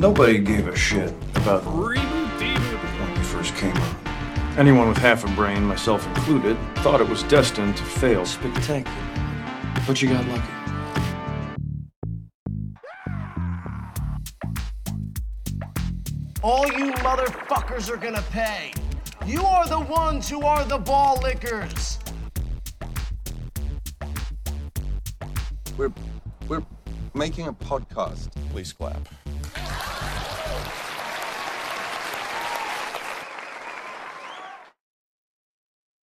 Nobody gave a shit about Reboot Deboot. when you first came on. Anyone with half a brain, myself included, thought it was destined to fail spectacularly. But you got lucky. All you motherfuckers are gonna pay. You are the ones who are the ball lickers. We're we're making a podcast. Please clap.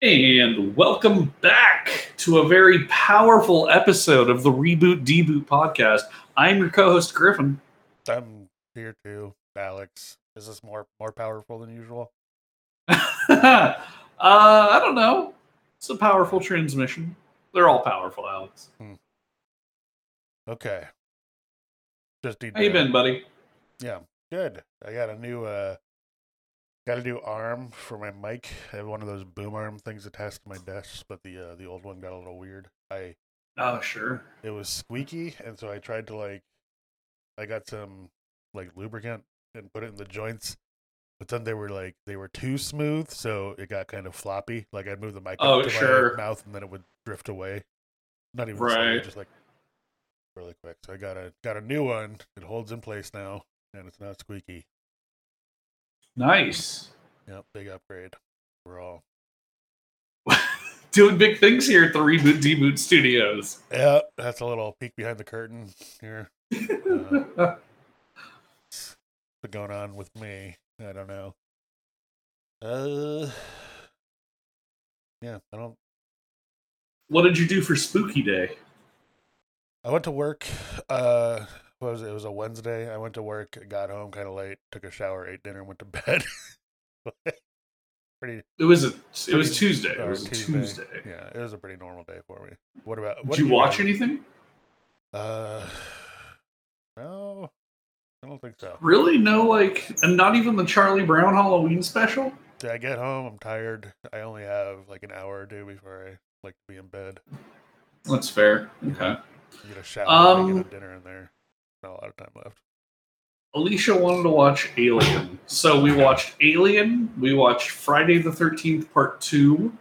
And welcome back to a very powerful episode of the Reboot Deboot podcast. I'm your co-host Griffin. I'm here too, Alex. Is this more more powerful than usual? uh, I don't know. It's a powerful transmission. They're all powerful, Alex. Okay. Just need How you been, buddy? Yeah, good. I got a new uh got a new arm for my mic. I have one of those boom arm things attached to my desk, but the uh, the old one got a little weird. I Oh, sure. it was squeaky and so I tried to like I got some like lubricant and put it in the joints. But then they were like they were too smooth, so it got kind of floppy. Like I'd move the mic Oh, up to sure. my mouth and then it would drift away. Not even slowly, Right. just like really quick. So I got a got a new one. It holds in place now and it's not squeaky. Nice. Yep, big upgrade. We're all Doing big things here at the Reboot Deboot Studios. Yeah, that's a little peek behind the curtain here. Uh, what's going on with me? I don't know. Uh, yeah, I don't. what did you do for Spooky Day? I went to work. Uh, what was it? It was a Wednesday. I went to work, got home kind of late, took a shower, ate dinner, went to bed. pretty. It was a. It was Tuesday. It was a Tuesday. Yeah, it was a pretty normal day for me. What about? What Did you do watch guys- anything? Uh, no, I don't think so. Really? No, like, and not even the Charlie Brown Halloween special? Did I get home? I'm tired. I only have like an hour or two before I like to be in bed. That's fair. Okay. Get a shower, Um, and get a dinner in there. Not a lot of time left. Alicia wanted to watch Alien. So we watched Alien. We watched Friday the 13th, Part 2.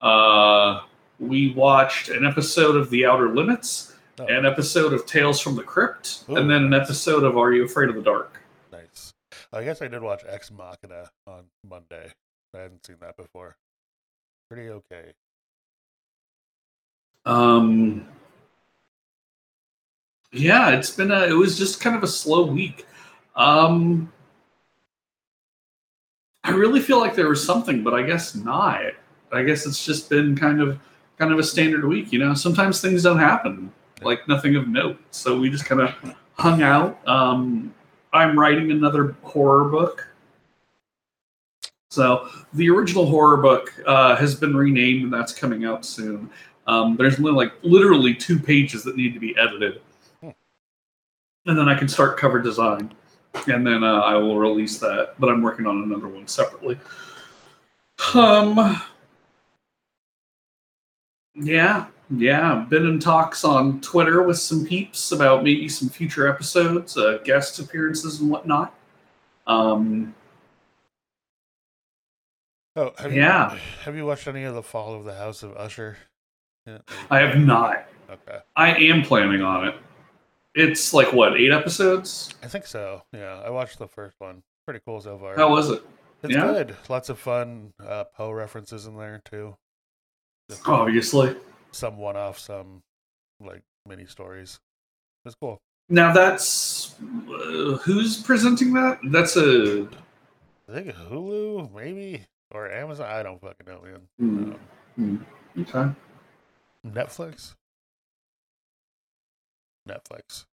Uh, we watched an episode of The Outer Limits, Oh, an episode of Tales from the Crypt, Ooh, and then an episode of Are You Afraid of the Dark? nice. I guess I did watch Ex Machina on Monday. I hadn't seen that before. Pretty okay. Um, yeah, it's been a. It was just kind of a slow week. Um, I really feel like there was something, but I guess not. I guess it's just been kind of kind of a standard week. You know, sometimes things don't happen, like nothing of note. So we just kind of hung out. Um, I'm writing another horror book. So the original horror book uh, has been renamed, and that's coming out soon. Um, there's only like literally two pages that need to be edited. And then I can start cover design, and then uh, I will release that. But I'm working on another one separately. Um, yeah, yeah. Been in talks on Twitter with some peeps about maybe some future episodes, uh, guest appearances, and whatnot. Um, Oh, have Yeah. You, have you watched any of the Fall of the House of Usher? Yeah. I have not. Okay. I am planning on it. It's like what eight episodes? I think so. Yeah, I watched the first one. Pretty cool so far. How was it? it's yeah? good. Lots of fun uh, Poe references in there too. Just Obviously. some one-off, some like mini stories. It's cool. Now that's uh, who's presenting that? That's a I think Hulu, maybe, or Amazon. I don't fucking know, man. Hmm. Um, okay. Netflix. Netflix.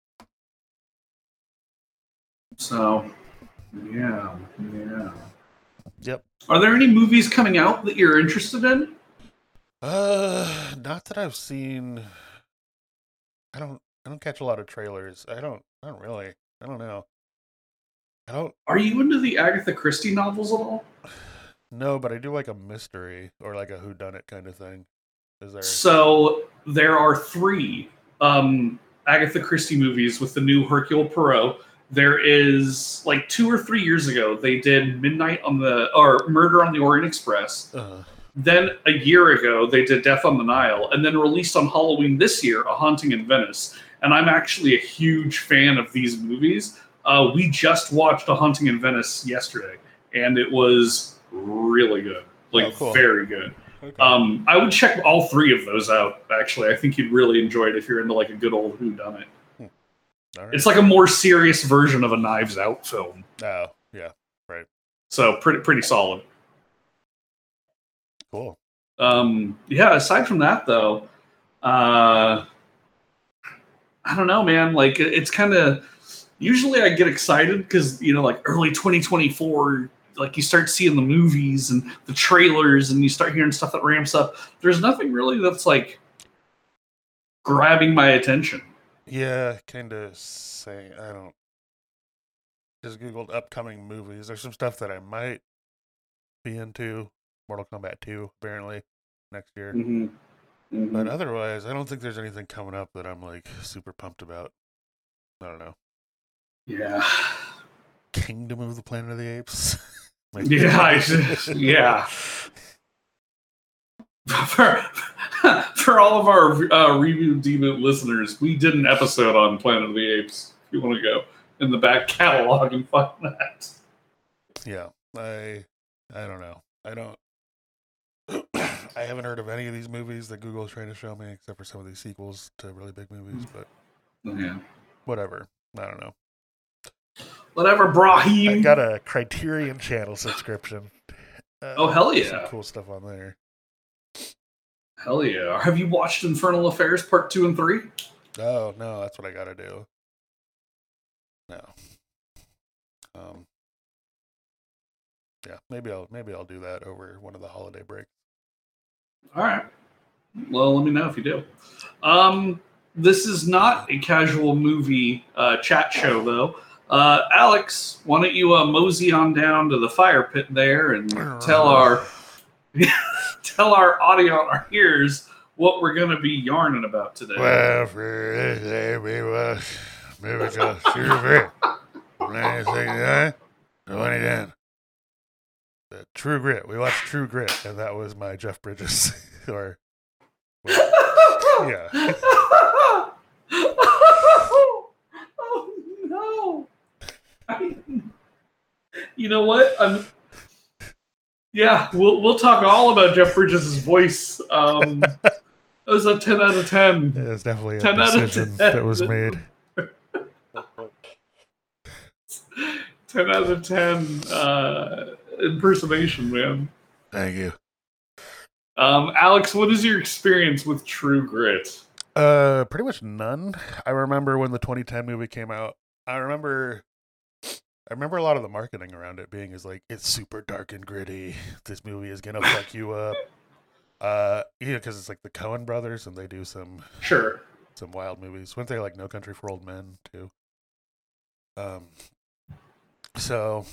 So, yeah, yeah. Yep. Are there any movies coming out that you're interested in? Uh, not that I've seen. I don't. I don't catch a lot of trailers. I don't. I don't really. I don't know. I don't Are you into the Agatha Christie novels at all? No, but I do like a mystery or like a whodunit kind of thing. Is there? So there are three um, Agatha Christie movies with the new Hercule Poirot. there is like two or three years ago they did Midnight on the or Murder on the Orient Express. Uh, Then a year ago they did Death on the Nile, and then released on Halloween this year, A Haunting in Venice. And I'm actually a huge fan of these movies. Uh, we just watched A Haunting in Venice yesterday, and it was really good, like Oh, cool. very good. Okay. Um, I would check all three of those out. Actually, I think you'd really enjoy it if you're into like a good old Who Done It. All right. It's like a more serious version of a Knives Out film, oh, yeah, right. so pretty pretty solid. cool. Um, yeah. Aside from that, though, uh, I don't know, man. Like it's kind of usually I get excited because you know, like early 2024, like you start seeing the movies and the trailers, and you start hearing stuff that ramps up. There's nothing really that's like grabbing my attention. Yeah, kind of saying I don't. Just googled upcoming movies. There's some stuff that I might be into. Mortal Kombat 2 apparently next year. Mm-hmm. But otherwise, I don't think there's anything coming up that I'm like super pumped about. I don't know. yeah, Kingdom of the Planet of the Apes. Maybe. yeah, I, yeah. For, for all of our uh, review demon listeners, we did an episode on Planet of the Apes. If you want to go in the back catalog and find that. Yeah, I I don't know. I don't. I haven't heard of any of these movies that Google's trying to show me, except for some of these sequels to really big movies. But Yeah. whatever. I don't know. Whatever, Brahim. I got a Criterion Channel subscription. Uh, Oh, hell Some yeah. cool stuff on there. Hell yeah. Have you watched Infernal Affairs Part 2 and 3? Oh no, that's what I got to do. No. Um. Yeah, maybe I'll maybe I'll do that over one of the holiday breaks. All right. Well, let me know if you do. Um, this is not a casual movie uh, chat show, though. Uh, Alex, why don't you uh, mosey on down to the fire pit there and tell our tell our audience, our ears, what we're going to be yarning about today. Well, for this day, we was movie called True Grit. 1969, 2010. The True Grit. We watched True Grit, and that was my Jeff Bridges. or, yeah. oh no! I, you know what? I'm. Yeah, we'll we'll talk all about Jeff Bridges' voice. Um, that was a ten out of ten. It was definitely a 10 out of decision 10. that was made. Ten out of ten uh, impersonation, man. Thank you. Um, Alex, what is your experience with True Grit? Uh, pretty much none. I remember when the 2010 movie came out. I remember, I remember a lot of the marketing around it being is like it's super dark and gritty. This movie is gonna fuck you up. Uh, yeah, because it's like the Coen brothers and they do some Sure. some wild movies. Weren't they like No Country for Old Men too? Um, so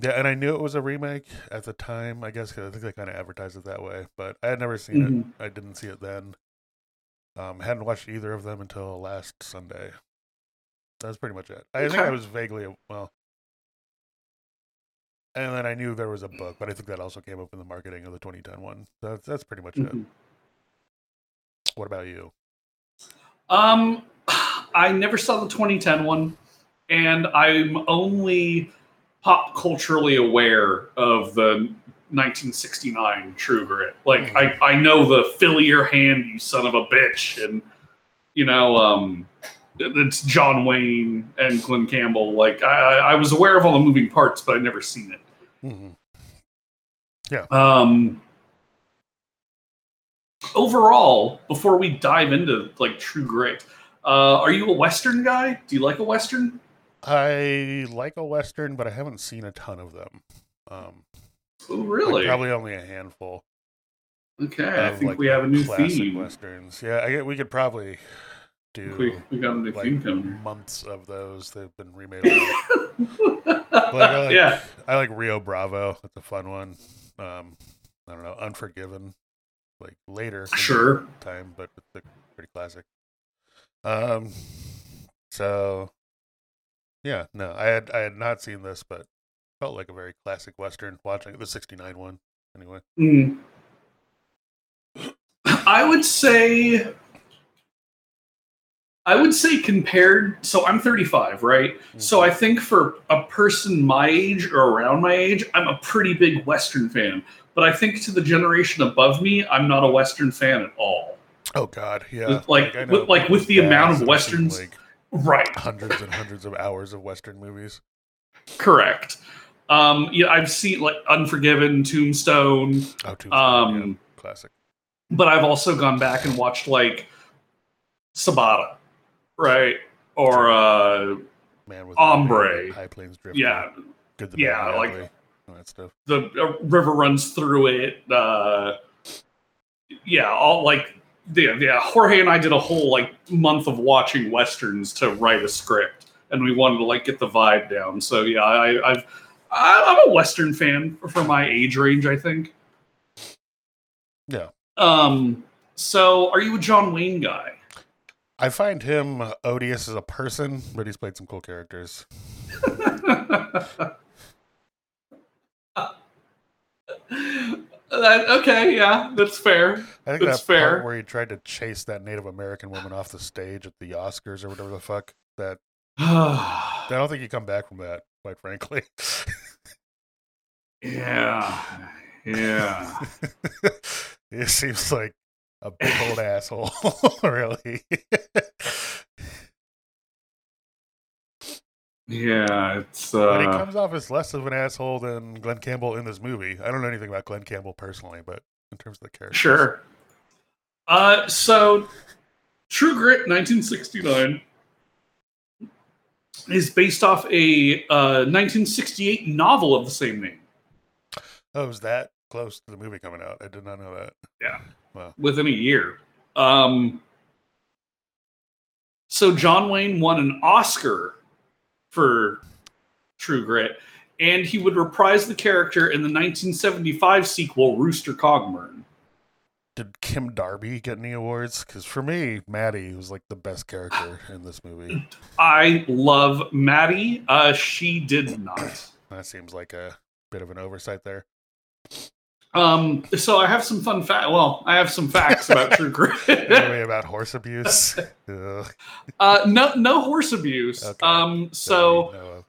yeah, and I knew it was a remake at the time. I guess 'cause I think they kind of advertised it that way, but I had never seen Mhm. it. I didn't see it then. Um, hadn't watched either of them until last Sunday. That was pretty much it. I think I was vaguely well, and then I knew there was a book, but I think that also came up in the marketing of the 2010 one. That's that's pretty much it. Mhm. What about you? Um, I never saw the 2010 one, and I'm only pop culturally aware of the 1969 True Grit. Like, I, I know the fill your hand, you son of a bitch, and you know, um, it's John Wayne and Glen Campbell. Like, I, I I was aware of all the moving parts, but I'd never seen it. hmm Um, overall, before we dive into like True Grit, uh, are you a Western guy? Do you like a Western? I like a western, but I haven't seen a ton of them. Um, Oh, like, really? probably only a handful. okay, I think like, we have a new classic theme. westerns. Yeah, I we could probably I do We, we got like months of those. They've been remade. I like- yeah, I like Rio Bravo. That's a fun one. Um, I don't know, Unforgiven, like later sure. time, but it's a pretty classic. Um, so Yeah, no, I had I had not seen this, but felt like a very classic western. Watching it, the '69 one, anyway. Mm. I would say I would say compared so I'm 35, right? So I think for a person my age or around my age, I'm a pretty big western fan. But I think to the generation above me, I'm not a western fan at all. Oh God, yeah. Like- I with- like, with the amount of westerns- like Right. hundreds and hundreds of hours of western movies. Correct. Um yeah, I've seen like Unforgiven, Tombstone, Oh, too um classic. but I've also gone back and watched like Sabata, right? Or uh Man with Ombre. High Plains Drift. yeah, good. The yeah, Bad, like- all that stuff. the uh, river runs through it. Uh, yeah, all like yeah, yeah. Jorge and I did a whole like month of watching westerns to write a script, and we wanted to like get the vibe down. So yeah, I, I've I- I'm a western fan for my age range. I think. Yeah. Um. So, are you a John Wayne guy? I find him uh, odious as a person, but he's played some cool characters. That- okay, yeah, that's fair. I think That's that fair. where he tried to chase that Native American woman off the stage at the Oscars or whatever the fuck. That I don't think you come back from that, quite frankly. yeah, yeah. it seems like a big old asshole, really. Yeah, it's but he uh comes off as less of an asshole than Glen Campbell in this movie. I don't know anything about Glen Campbell personally, but in terms of the character, sure. Uh so True Grit 1969 is based off a uh 1968 novel of the same name Oh, was that close to the movie coming out? I did not know that. Within a year. Um so John Wayne won an Oscar for True Grit and he would reprise the character in the 1975 sequel Rooster Cogburn. Did Kim Darby get any awards? Because for me, Maddie was like the best character in this movie. I love Maddie. Uh, she did not. That seems like a bit of an oversight there. Um, so I have some fun fact. Well, I have some facts about True Grit. Anyway, about horse abuse. Uh, no, no horse abuse. Okay. Um, so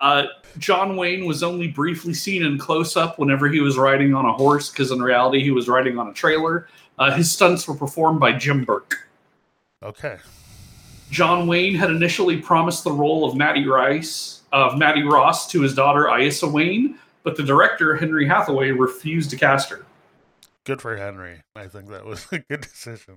uh, John Wayne was only briefly seen in close up whenever he was riding on a horse, because in reality he was riding on a trailer. Uh, his stunts were performed by Jim Burke. okay. John Wayne had initially promised the role of Matty Rice of Matty Ross to his daughter Aissa Wayne, but the director Henry Hathaway refused to cast her. Good for Henry. I think that was a good decision.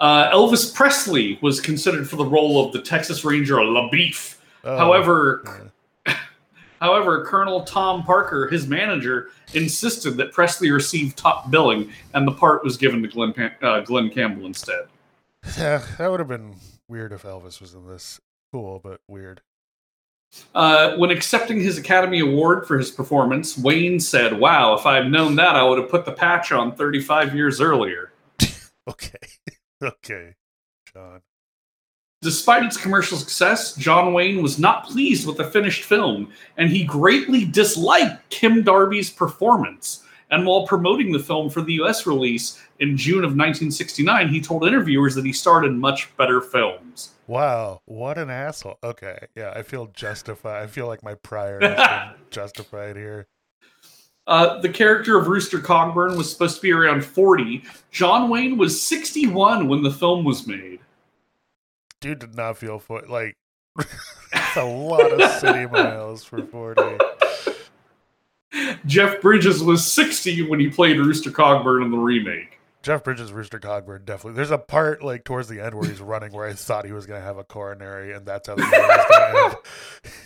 Uh, Elvis Presley was considered for the role of the Texas Ranger LaBeef. Oh, however, yeah. however, Colonel Tom Parker, his manager, insisted that Presley receive top billing, and the part was given to Glenn, Pan- uh, Glen Campbell instead. yeah, that would have been weird if Elvis was in this. Cool, but weird. Uh, when accepting his Academy Award for his performance, Wayne said, "Wow, if I had known that, I would have put the patch on 35 years earlier." Okay. okay. John. Despite its commercial success, John Wayne was not pleased with the finished film, and he greatly disliked Kim Darby's performance. And while promoting the film for the US release in June of 1969, he told interviewers that he starred in much better films. Wow, what an asshole. Okay, yeah, I feel justified. I feel like my prior has been justified here. Uh, the character of Rooster Cogburn was supposed to be around 40. John Wayne was 61 when the film was made. Dude did not feel foot like that's a lot of city miles for 40. Jeff Bridges was 60 when he played Rooster Cogburn in the remake. Jeff Bridges, Rooster Cogburn, definitely. There's a part like towards the end where he's running where I thought he was gonna have a coronary, and that's how the movie was end.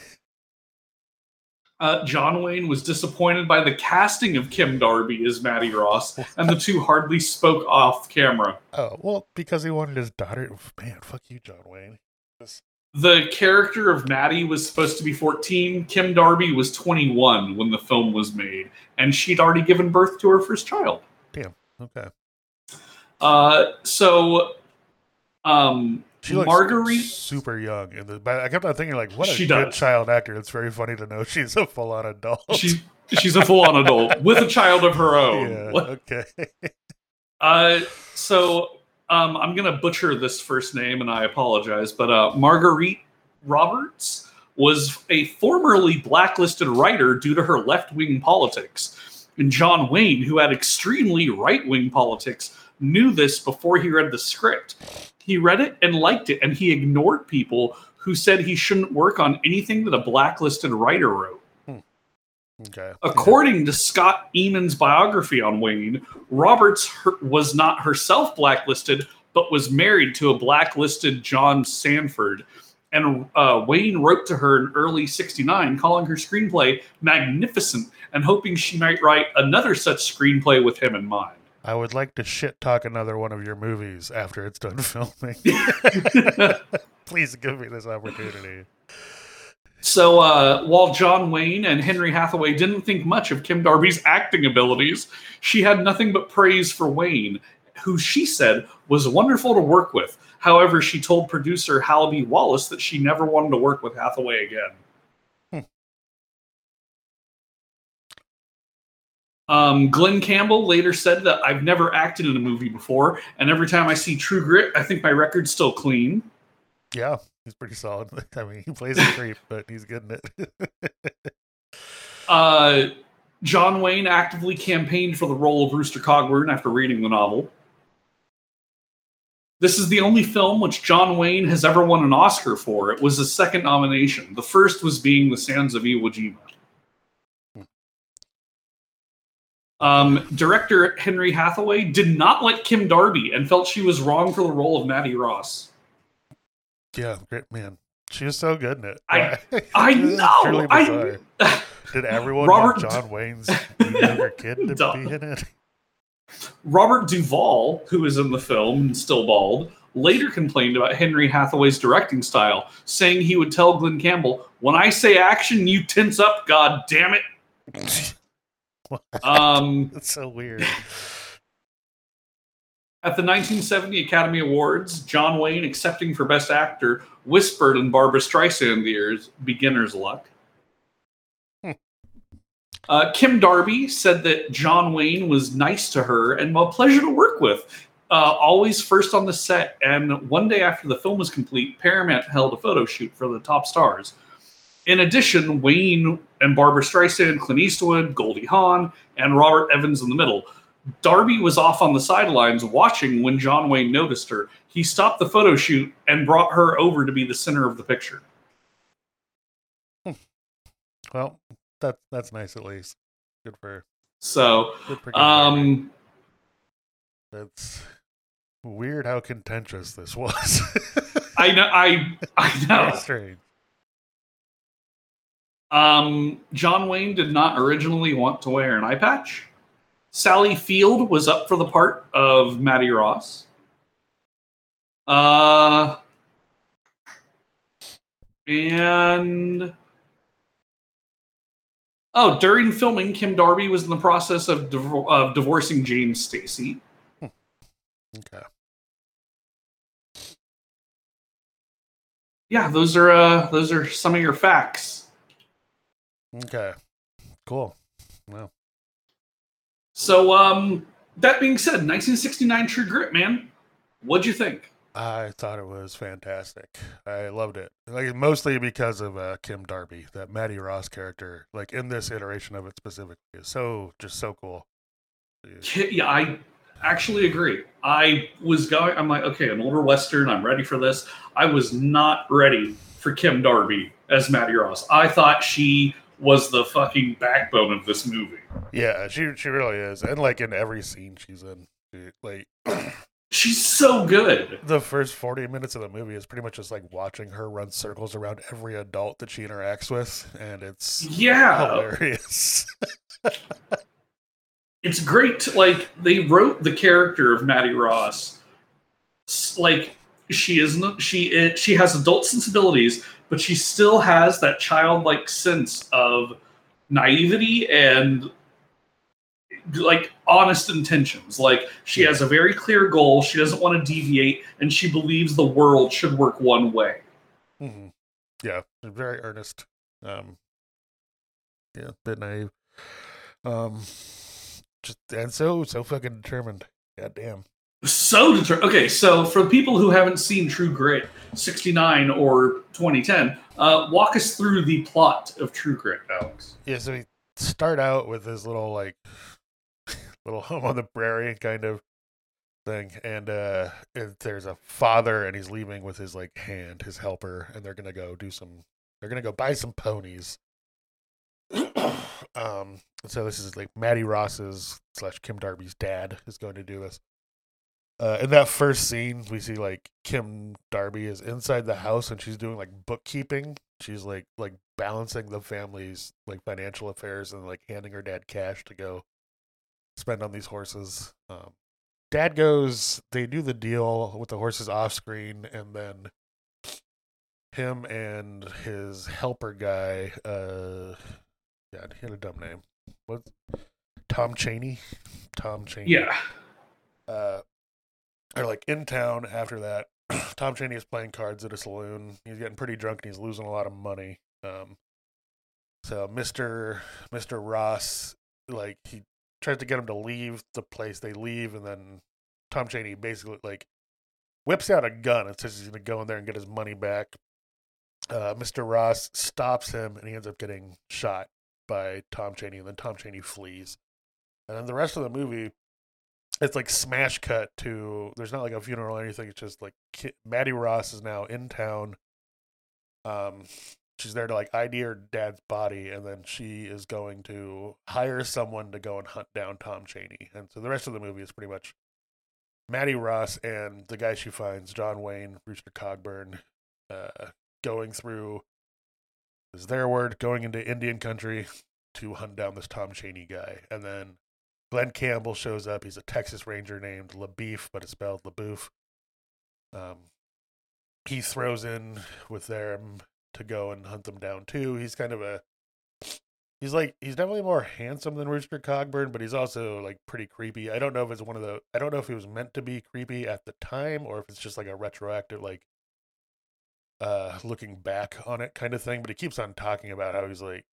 Uh, John Wayne was disappointed by the casting of Kim Darby as Maddie Ross, and the two hardly spoke off camera. Oh well, because he wanted his daughter. Man, fuck you, John Wayne. This- The character of Maddie was supposed to be 14. Kim Darby was 21 when the film was made, and she'd already given birth to her first child. Damn. Okay, Uh, so, um, She looks Marguerite- super young, and the, but I kept on thinking like, what a She good does. child actor. It's very funny to know she's a full on adult. She's she's a full on adult with a child of her own. yeah, okay. Uh, so um, I'm gonna butcher this first name, and I apologize. But uh, Marguerite Roberts was a formerly blacklisted writer due to her left wing politics, and John Wayne, who had extremely right wing politics, knew this before he read the script. He read it and liked it, and he ignored people who said he shouldn't work on anything that a blacklisted writer wrote. Okay. According to Scott Eyman's biography on Wayne, Roberts her- was not herself blacklisted, but was married to a blacklisted John Sanford. And uh, Wayne wrote to her in early 69, calling her screenplay magnificent and hoping she might write another such screenplay with him in mind. I would like to shit talk another one of your movies after it's done filming. Please give me this opportunity. So uh, while John Wayne and Henry Hathaway didn't think much of Kim Darby's acting abilities, she had nothing but praise for Wayne, who she said was wonderful to work with. However, she told producer Hal B. Wallis that she never wanted to work with Hathaway again. Um, Glen Campbell later said that I've never acted in a movie before, and every time I see True Grit, I think my record's still clean. Yeah, he's pretty solid. I mean, he plays a creep, but he's good in it. Uh, John Wayne actively campaigned for the role of Rooster Cogburn after reading the novel. This is the only film which John Wayne has ever won an Oscar for. It was his second nomination. The first was being The Sands of Iwo Jima. Um, director Henry Hathaway did not like Kim Darby and felt she was wrong for the role of Maddie Ross. yeah, great man. She was so good in it. I- I know. I. Did everyone Robert- want John Wayne's younger kid to Duh. be in it? Robert Duvall, who is in the film and still bald, later complained about Henry Hathaway's directing style, saying he would tell Glen Campbell, "When I say action, you tense up. God damn it!" Um, It's so weird. at the 1970 Academy Awards, John Wayne, accepting for Best Actor, whispered in Barbra Streisand's ears, "Beginner's luck." Hmm. Uh, Kim Darby said that John Wayne was nice to her and a pleasure to work with. Uh, always first on the set. And one day after the film was complete, Paramount held a photo shoot for the top stars. In addition, Wayne and Barbra Streisand, Clint Eastwood, Goldie Hawn, and Robert Evans in the middle. Darby was off on the sidelines watching when John Wayne noticed her. He stopped the photo shoot and brought her over to be the center of the picture. Well, that's that's nice at least. Good for her. So, good for um, That's weird how contentious this was. I know, I, I Very know. strange. Um, John Wayne did not originally want to wear an eye patch. Sally Field was up for the part of Maddie Ross. Uh, and oh, during filming, Kim Darby was in the process of, div- of divorcing James Stacy. Okay. Yeah, those are uh, those are some of your facts. Okay. Cool. Wow. So, um, that being said, 1969 True Grit, man, what'd you think? I thought it was fantastic. I loved it. Like mostly because of uh, Kim Darby, that Maddie Ross character. Like in this iteration of it specifically, is so just so cool. Yeah, I actually agree. I was going. I'm like, okay, an older western. I'm ready for this. I was not ready for Kim Darby as Maddie Ross. I thought she was the fucking backbone of this movie. Yeah, she she really is, and like in every scene she's in, dude, like She's so good. the first forty minutes of the movie is pretty much just like watching her run circles around every adult that she interacts with, and it's Yeah, hilarious. it's great. Like they wrote the character of Maddie Ross, like she isn't. She is, she has adult sensibilities, but she still has that childlike sense of naivety and like honest intentions. Like she has a very clear goal. She doesn't want to deviate, and she believes the world should work one way. Mm-hmm. Yeah, very earnest. Um, yeah, bit naive. Um, just and so so fucking determined. God damn. So deter- okay. So for people who haven't seen True Grit '69 or 2010, uh, walk us through the plot of True Grit, Alex. Yeah, so we start out with this little like little home on the prairie kind of thing, and uh there's a father, and he's leaving with his like hand, his helper, and they're gonna go do some. They're gonna go buy some ponies. um, so this is like Maddie Ross's slash Kim Darby's dad is going to do this. Uh, in that first scene, we see like Kim Darby is inside the house and she's doing like bookkeeping. She's like like balancing the family's like financial affairs and like handing her dad cash to go spend on these horses. Um, dad goes, they do the deal with the horses off screen, and then him and his helper guy, uh, God, he had a dumb name. What? Tom Chaney. Tom Chaney Yeah. uh, are like in town after that. Tom Chaney is playing cards at a saloon. He's getting pretty drunk and he's losing a lot of money. Um, so Mister Mister Ross, like he tries to get him to leave the place. They leave, and then Tom Chaney basically like whips out a gun and says he's gonna go in there and get his money back. Uh, Mister Ross stops him, and he ends up getting shot by Tom Chaney, and then Tom Chaney flees. And then the rest of the movie it's like smash cut to there's not like a funeral or anything it's just like maddie ross is now in town. Um she's there to like id her dad's body and then she is going to hire someone to go and hunt down tom chaney and so the rest of the movie is pretty much maddie ross and the guy she finds john wayne rooster cogburn uh going through is their word going into indian country to hunt down this tom chaney guy and then Glen Campbell shows up. He's a Texas Ranger named LaBeef, but it's spelled LaBouf. Um, he throws in with them to go and hunt them down too. He's kind of a he's like he's definitely more handsome than Rooster Cogburn, but he's also like pretty creepy. I don't know if it's one of the I don't know if he was meant to be creepy at the time or if it's just like a retroactive like uh looking back on it kind of thing. But he keeps on talking about how he's like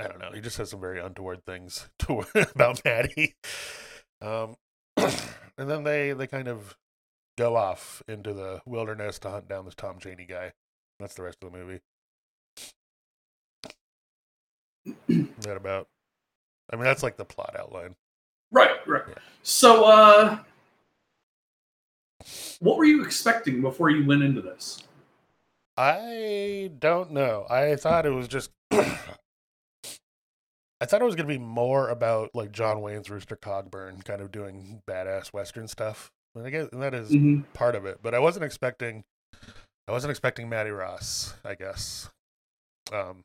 I don't know. He just says some very untoward things to about Maddie. Um, and then they they kind of go off into the wilderness to hunt down this Tom Chaney guy. That's the rest of the movie. that about? I mean, that's like the plot outline. Right, right. Yeah. So, uh, what were you expecting before you went into this? I don't know. I thought it was just. I thought it was going to be more about like John Wayne's Rooster Cogburn kind of doing badass Western stuff. And I guess that is Mhm. part of it, but I wasn't expecting. I wasn't expecting Matty Ross. I guess, um,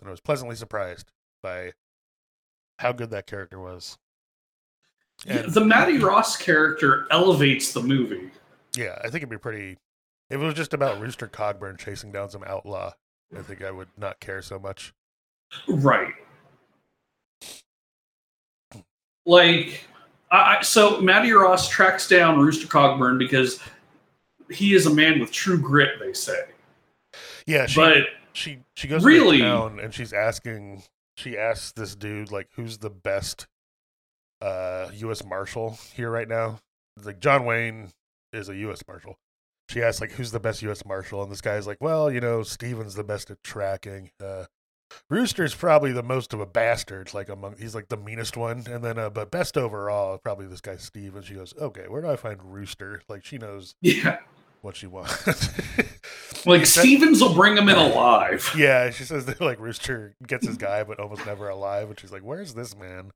and I was pleasantly surprised by how good that character was. And The Matty Ross character elevates the movie. yeah, I think it'd be pretty. If it was just about Rooster Cogburn chasing down some outlaw, I think I would not care so much. Right. Like, I, I- so Maddie Ross tracks down Rooster Cogburn because he is a man with true grit, they say. Yeah, she But she she goes Really? to town and she's asking she asks this dude like who's the best uh US Marshal here right now. Like John Wayne is a US Marshal. She asks like who's the best US Marshal and this guy's like, "Well, you know, Steven's the best at tracking. Uh Rooster's probably the most of a bastard, like among he's like the meanest one, and then uh, but best overall probably this guy Steve. And she goes, okay, where do I find Rooster? Like she knows yeah, what she wants. like Stevens will bring him in alive. Yeah, she says that like Rooster gets his guy, but almost never alive. And she's like, "Where's this man?"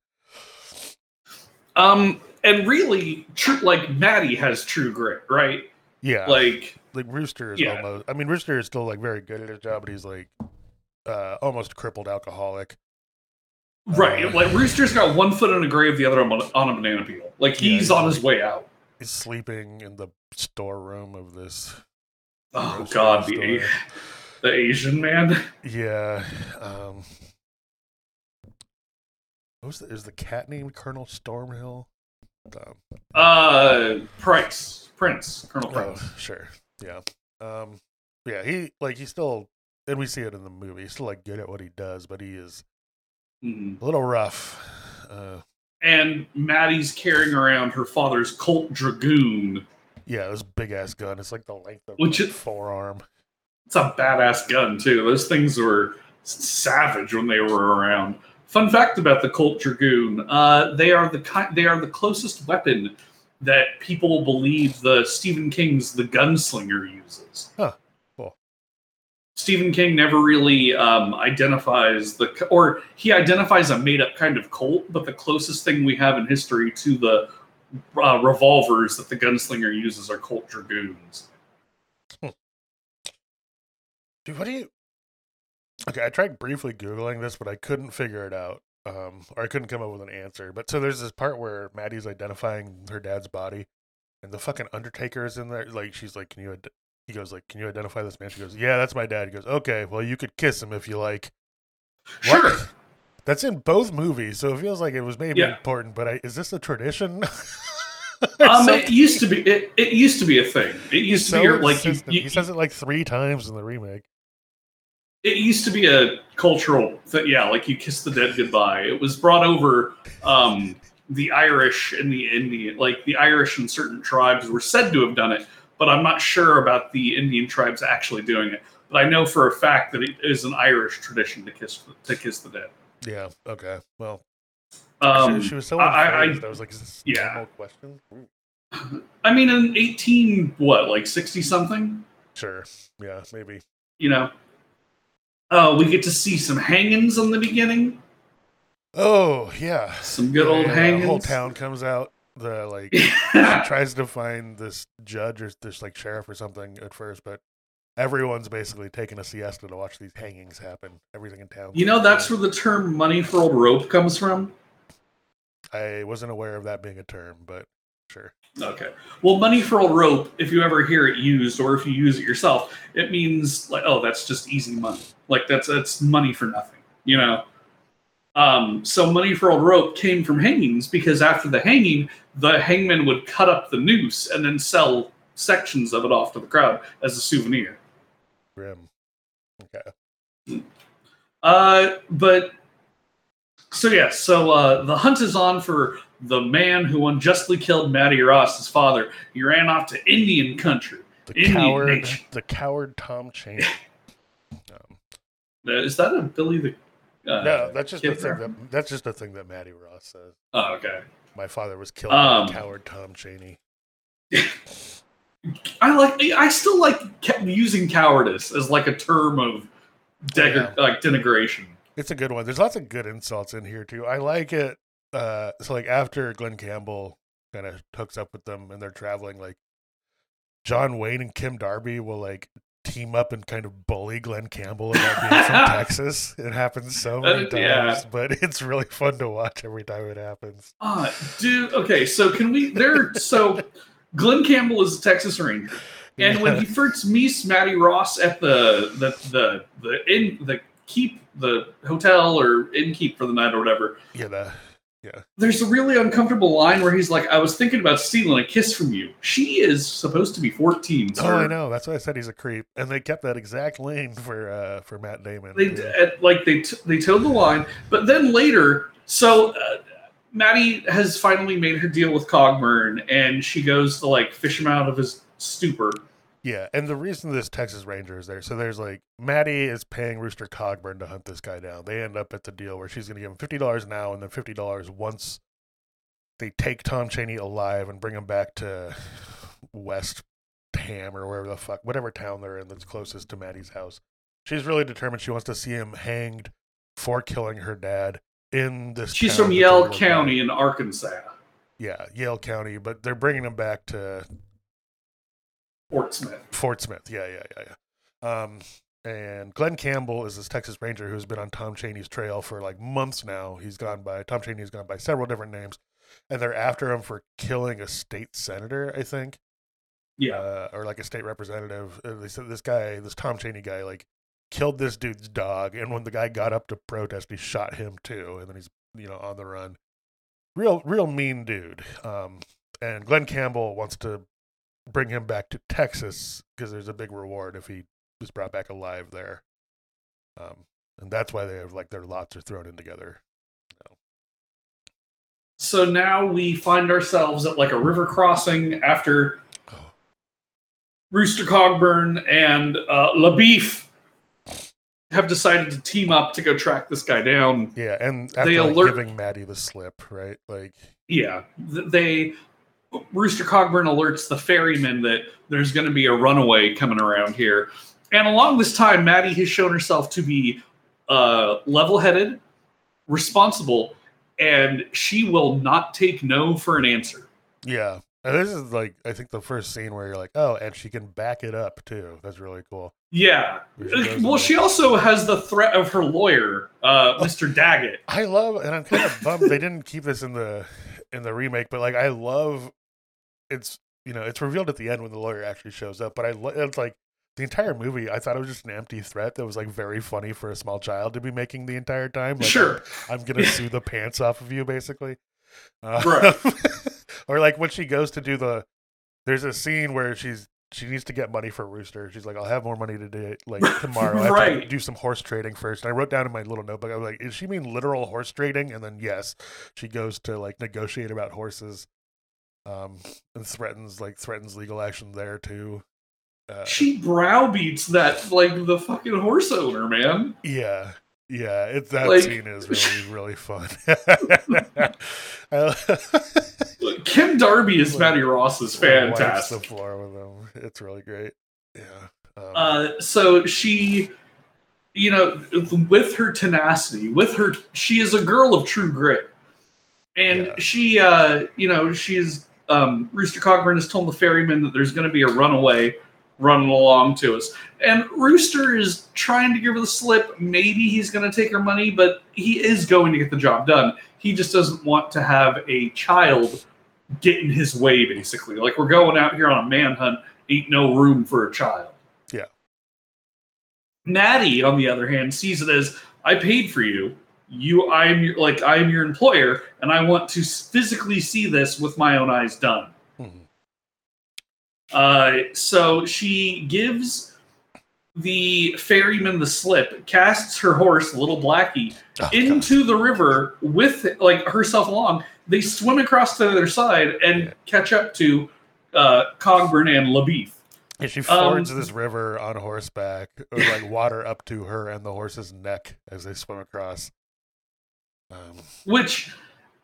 Um, and really, true, like Maddie has true grit, right? Yeah, like, Like, Rooster is yeah. almost. I mean, Rooster is still like very good at his job, but he's like uh almost crippled alcoholic. right? Uh, Like Rooster's got one foot in a grave, the other on a, on a banana peel. Like Yeah, he's he's on his way out. He's sleeping in the storeroom of this. Oh God, the. A- the Asian man. Yeah, um, what was the, is the cat named Colonel Stormhill? Um, Uh, Price, Prince, Colonel oh, sure, yeah, um, yeah. He like he's still, and we see it in the movie. He's still like good at what he does, but he is Mhm. a little rough. Uh, And Maddie's carrying around her father's Colt Dragoon. yeah, this big ass gun. It's like the length of Which it- forearm. It's a badass gun too. Those things were savage when they were around. Fun fact about the Colt Dragoon: uh, they are the ki- they are the closest weapon that people believe the Stephen King's The Gunslinger uses. Huh. Stephen King never really um, identifies the, or he identifies a made up kind of cult, but the closest thing we have in history to the uh, revolvers that the Gunslinger uses are Colt Dragoons. Dude, what do you? Okay, I tried briefly googling this, but I couldn't figure it out, um, or I couldn't come up with an answer. But so there's this part where Maddie's identifying her dad's body, and the fucking Undertaker is in there. Like she's like, "Can you?" He goes like, "Can you identify this man?" She goes, "Yeah, that's my dad." He goes, "Okay, well, you could kiss him if you like." What? Sure. That's in both movies, so it feels like it was maybe Yeah. important. But I, is this a tradition? Um, it used to be. It, it used to be a thing. It used to so be like you, you- he says it like three times in the remake. it used to be a cultural thing. Yeah, like you kiss the dead goodbye. It was brought over. Um, the Irish and the Indian, like the Irish and certain tribes, were said to have done it, but I'm not sure about the Indian tribes actually doing it. But I know for a fact that it is an Irish tradition to kiss to kiss the dead. Yeah. Okay. Well, Um, she, she was so I- I- I, was like, "Is this yeah. normal question?" I mean, in 18, what, like 60 something? Sure. Yeah. Maybe. You know, uh, we get to see some hangings in the beginning. Oh yeah. Some good old Yeah, The hangings. whole town comes out. The like tries to find this judge or this like sheriff or something at first, but everyone's basically taking a siesta to watch these hangings happen. Everything in town. You know, that's where the term money for old rope comes from. I wasn't aware of that being a term, but sure. Okay. Well, money for old rope, if you ever hear it used or if you use it yourself, it means like, oh, that's just easy money. Like that's that's money for nothing, you know. Um, so money for old rope came from hangings because after the hanging, the hangman would cut up the noose and then sell sections of it off to the crowd as a souvenir. Grim. Okay. Uh, but so yeah, so uh, the hunt is on for the man who unjustly killed Matty Ross's father. He ran off to Indian country. The Indian coward. nation. The coward Tom Chaney. Um, Is that a Billy the? Uh, no, that's just the thing that that's just the thing that Matty Ross says. Oh, okay. My father was killed by Um, the coward Tom Chaney. I like. I still like using cowardice as like a term of deg- Yeah. like denigration. It's a good one. There's lots of good insults in here too. I like it. Uh, so like after Glen Campbell kind of hooks up with them and they're traveling, like John Wayne and Kim Darby will like team up and kind of bully Glen Campbell about being from Texas. It happens so many Uh, times, yeah. but it's really fun to watch every time it happens. Ah, dude. Okay, so can we? There. So, Glen Campbell is a Texas Ranger, and when he first meets Matty Ross at the the the the inn the keep the hotel or innkeep for the night or whatever, Yeah, the, there's a really uncomfortable line where he's like, "I was thinking about stealing a kiss from you." She is supposed to be 14. oh. I know. That's why I said he's a creep, and they kept that exact lane for uh for Matt Damon. They at, like they t- they towed the line, but then later, so uh, Maddie has finally made her deal with Cogburn, and she goes to like fish him out of his stupor. Yeah, and the reason this Texas Ranger is there, so there's like Maddie is paying Rooster Cogburn to hunt this guy down. They end up at the deal where she's going to give him fifty dollars now, and then fifty dollars once they take Tom Chaney alive and bring him back to West Ham or wherever the fuck, whatever town they're in that's closest to Maddie's house. She's really determined. She wants to see him hanged for killing her dad in this. She's from Yell. County in Arkansas, Yeah, Yell County, but they're bringing him back to Fort Smith. Fort Smith. Yeah, yeah, yeah, yeah. Um, and Glen Campbell is this Texas Ranger who's been on Tom Chaney's trail for like months now. He's gone by Tom Chaney's gone by several different names, and they're after him for killing a state senator, I think, Yeah, uh, or like a state representative. Uh, They said this guy, this Tom Chaney guy, like killed this dude's dog, and when the guy got up to protest, he shot him too, and then he's you know, on the run. Real, real mean dude. Um, and Glen Campbell wants to bring him back to Texas because there's a big reward if he was brought back alive there. Um, and that's why they have like their lots are thrown in together. So now we find ourselves at like a river crossing after Oh. Rooster Cogburn and uh, LaBoeuf have decided to team up to go track this guy down. Yeah, and after They like, alert- giving Mattie the slip, right? Like, Yeah, th- they Rooster Cogburn alerts the ferryman that there's going to be a runaway coming around here, and along this time, Mattie has shown herself to be uh, level-headed, responsible, and she will not take no for an answer. yeah. And this is like I think the first scene where you're like, oh, and she can back it up too. That's really cool. Yeah. She Well, she also has the threat of her lawyer, uh, Mr. Daggett. I love, and I'm kind of bummed they didn't keep this in the in the remake, but like I love it's you know it's revealed at the end when the lawyer actually shows up, but I it's like the entire movie. I thought it was just an empty threat that was like very funny for a small child to be making the entire time. Like, Sure. I'm, I'm gonna sue the pants off of you, basically. Uh, Right. or like when she goes to do the, there's a scene where she's she needs to get money for Rooster. She's like, I'll have more money today, like tomorrow. I have to Right. do some horse trading first. And I wrote down in my little notebook, I was like, is she mean literal horse trading?" And then yes, she goes to like negotiate about horses, um, and threatens like threatens legal action there too. Uh, She browbeats that, like, the fucking horse owner, man. yeah, yeah, it's that Like- scene is really really fun. Kim Darby as Mattie Ross is Wipes the fantastic. floor with them. It's really great. Yeah. Um, Uh, so she, you know, with her tenacity, with her, she is a girl of true grit, and Yeah. she, uh, you know, she's um, Rooster Cogburn has told the ferryman that there's going to be a runaway running along to us, and Rooster is trying to give her the slip. Maybe he's going to take her money, but he is going to get the job done. He just doesn't want to have a child get in his way, basically. Like we're going out here on a manhunt, ain't no room for a child. Yeah. Mattie, on the other hand, sees it as I paid for you. You, I'm your, like I'm your employer, and I want to physically see this with my own eyes done. mhm. Uh, so she gives the ferryman the slip, casts her horse, little Blackie, Oh, God. into the river with like herself along. They swim across to the other side and Yeah. catch up to uh, Cogburn and LaBoeuf. And she fords Um, this river on horseback, or like water up to her and the horse's neck as they swim across. Um, Which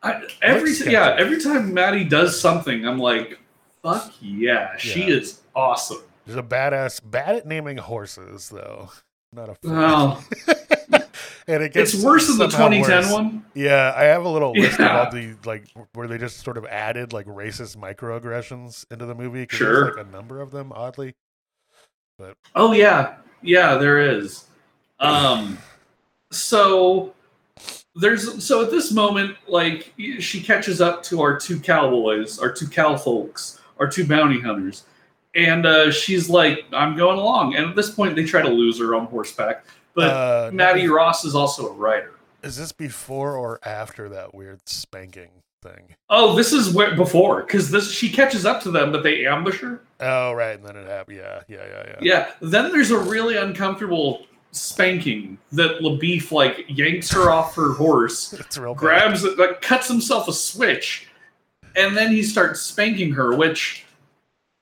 I, every yeah, every time Mattie does something, I'm like, fuck yeah, she Yeah. is awesome. there's a badass, bad at naming horses though. Not a fan. Well, and it gets it's worse than the 2010 worse. one. Yeah, I have a little list of Yeah. all the like where they just sort of added like racist microaggressions into the movie. 'cause Sure. there's like a number of them, oddly. But Oh yeah, yeah, there is. Um, so there's so at this moment, like she catches up to our two cowboys, our two cow folks, our two bounty hunters, and uh, she's like, "I'm going along." And at this point, they try to lose her on horseback, but Uh, no, Mattie Ross is also a writer. Is this before or after that weird spanking thing? Oh, this is where before because this she catches up to them, but they ambush her. Oh, right, and then it happened. Yeah, yeah, yeah, yeah. Yeah. Then there's a really uncomfortable spanking that LaBoeuf like yanks her off her horse, grabs it, like cuts himself a switch, and then he starts spanking her, which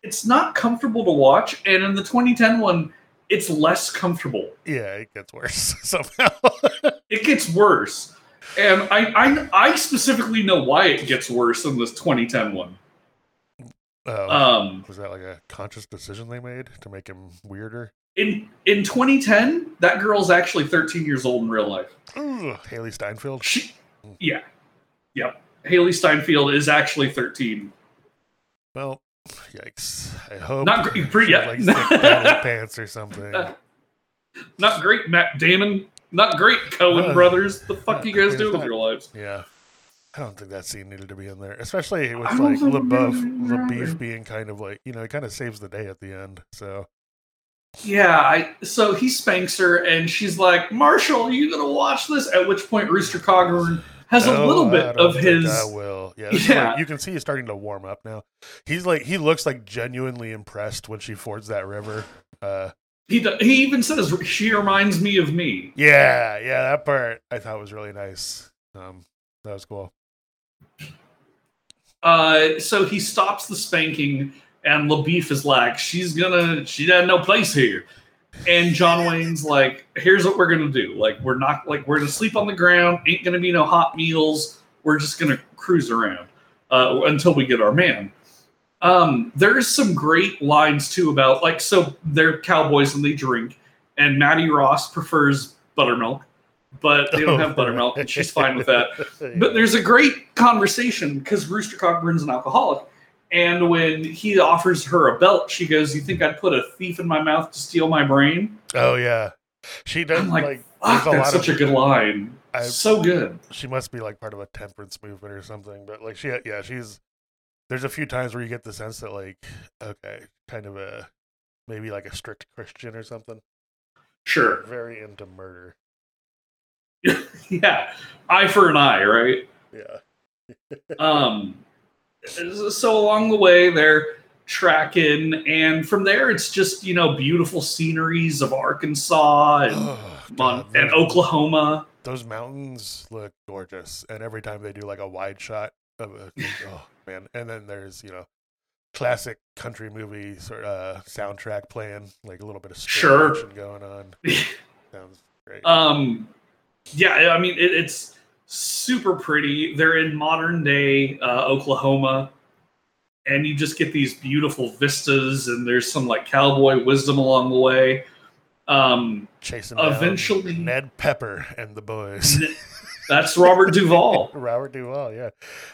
it's not comfortable to watch. And in the 2010 one, it's less comfortable. Yeah, it gets worse somehow. It gets worse. And I, I, I specifically know why it gets worse in this 2010 one. oh, Um, was that like a conscious decision they made to make him weirder? In in 2010, that girl's actually 13 years old in real life. Hailee Steinfeld. She, yeah, yep. Hailee Steinfeld is actually 13. Well, yikes. I hope. Not gr- she pretty- had, like pants or something. Not great, Matt Damon. Not great, Coen Uh, brothers. The fuck you guys doing with your lives? Yeah. I don't think that scene needed to be in there, especially with like LaBoeuf, needed to be LaBoeuf either. being kind of like you know, it kind of saves the day at the end. So Yeah, I so he spanks her and she's like, Marshall, are you gonna watch this? At which point Rooster Cogburn has a No, little bit of his. I will. Yeah, Yeah. like- you can see he's starting to warm up now. He's like he looks like genuinely impressed when she fords that river. Uh, He do- he even says she reminds me of me. yeah, yeah, that part I thought was really nice. Um, that was cool. Uh, so he stops the spanking, and LaBoeuf is like, "She's gonna, she had no place here." And John Wayne's like, "Here's what we're gonna do. Like, we're not like we're gonna sleep on the ground. Ain't gonna be no hot meals. We're just gonna cruise around uh, until we get our man." Um, there's some great lines too about like so they're cowboys and they drink, and Mattie Ross prefers buttermilk, but they don't have buttermilk, and she's fine with that. But there's a great conversation because Rooster Cogburn's an alcoholic. And when he offers her a belt, she goes, You think I'd put a thief in my mouth to steal my brain? oh yeah, she does I'm like, like. Fuck, a that's lot such of a good line. I- so good. she must be like part of a temperance movement or something. But like she, yeah, she's. There's a few times where you get the sense that like, okay, kind of a maybe like a strict Christian or something. Sure. Very into murder. yeah. Eye for an eye, right? Yeah. Um, so along the way, they're tracking, and from there, it's just, you know, beautiful sceneries of Arkansas and, Oh, Mon- God, and Oklahoma. Those mountains look gorgeous, and every time they do like a wide shot of a, oh man, and then there's you know classic country movie sort uh, soundtrack playing, like a little bit of Sure. going on. Sounds great. Um, yeah, I mean it, it's super pretty. They're in modern day uh, Oklahoma, and you just get these beautiful vistas, and there's some like cowboy wisdom along the way. Um, Chasing eventually- Ned Pepper and the boys. that's Robert Duvall. Robert Duvall, yeah.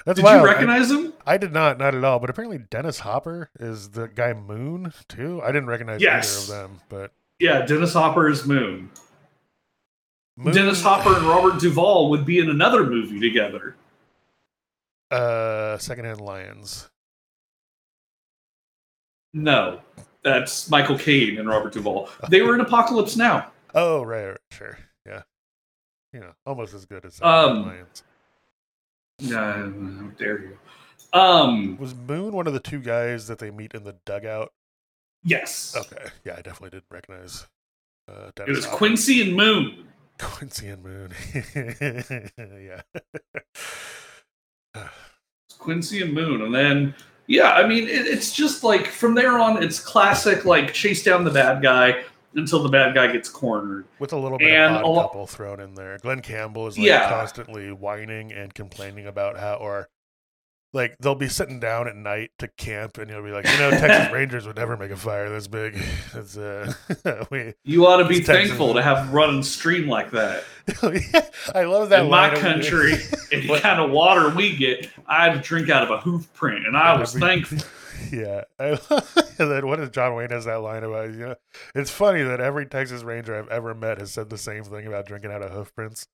That's Did wild. you I- recognize him? I, did not, not at all. But apparently Dennis Hopper is the guy Moon too. I didn't recognize Yes. either of them, but Yeah, Dennis Hopper is Moon. Moon, Dennis Hopper and Robert Duvall would be in another movie together. uh, Secondhand Lions. No, that's Michael Caine and Robert Duvall. They were in Apocalypse Now. Oh, right, right, sure, yeah, you know, almost as good as Secondhand Um, Lions. Uh, how dare you? Um, Was Moon one of the two guys that they meet in the dugout? yes, Okay, yeah, I definitely didn't recognize. Uh, it was Hopper. Quincy and Moon. Quincy and Moon. yeah. It's Quincy and Moon, and then yeah, I mean it, it's just like from there on, it's classic like chase down the bad guy until the bad guy gets cornered. With a little bit And of a odd lo- couple thrown in there. Glen Campbell is like Yeah. constantly whining and complaining about how, or like they'll be sitting down at night to camp, and you'll be like, you know, Texas Rangers would never make a fire this big. It's uh, we. You ought to be It's Texas. thankful to have run and stream like that. I love that in my line of- country, the kind of water we get, I had to drink out of a hoof print, and I was Every- thankful. Yeah. I, and then what does John Wayne has that line about? You know, it's funny that every Texas Ranger I've ever met has said the same thing about drinking out of hoof prints.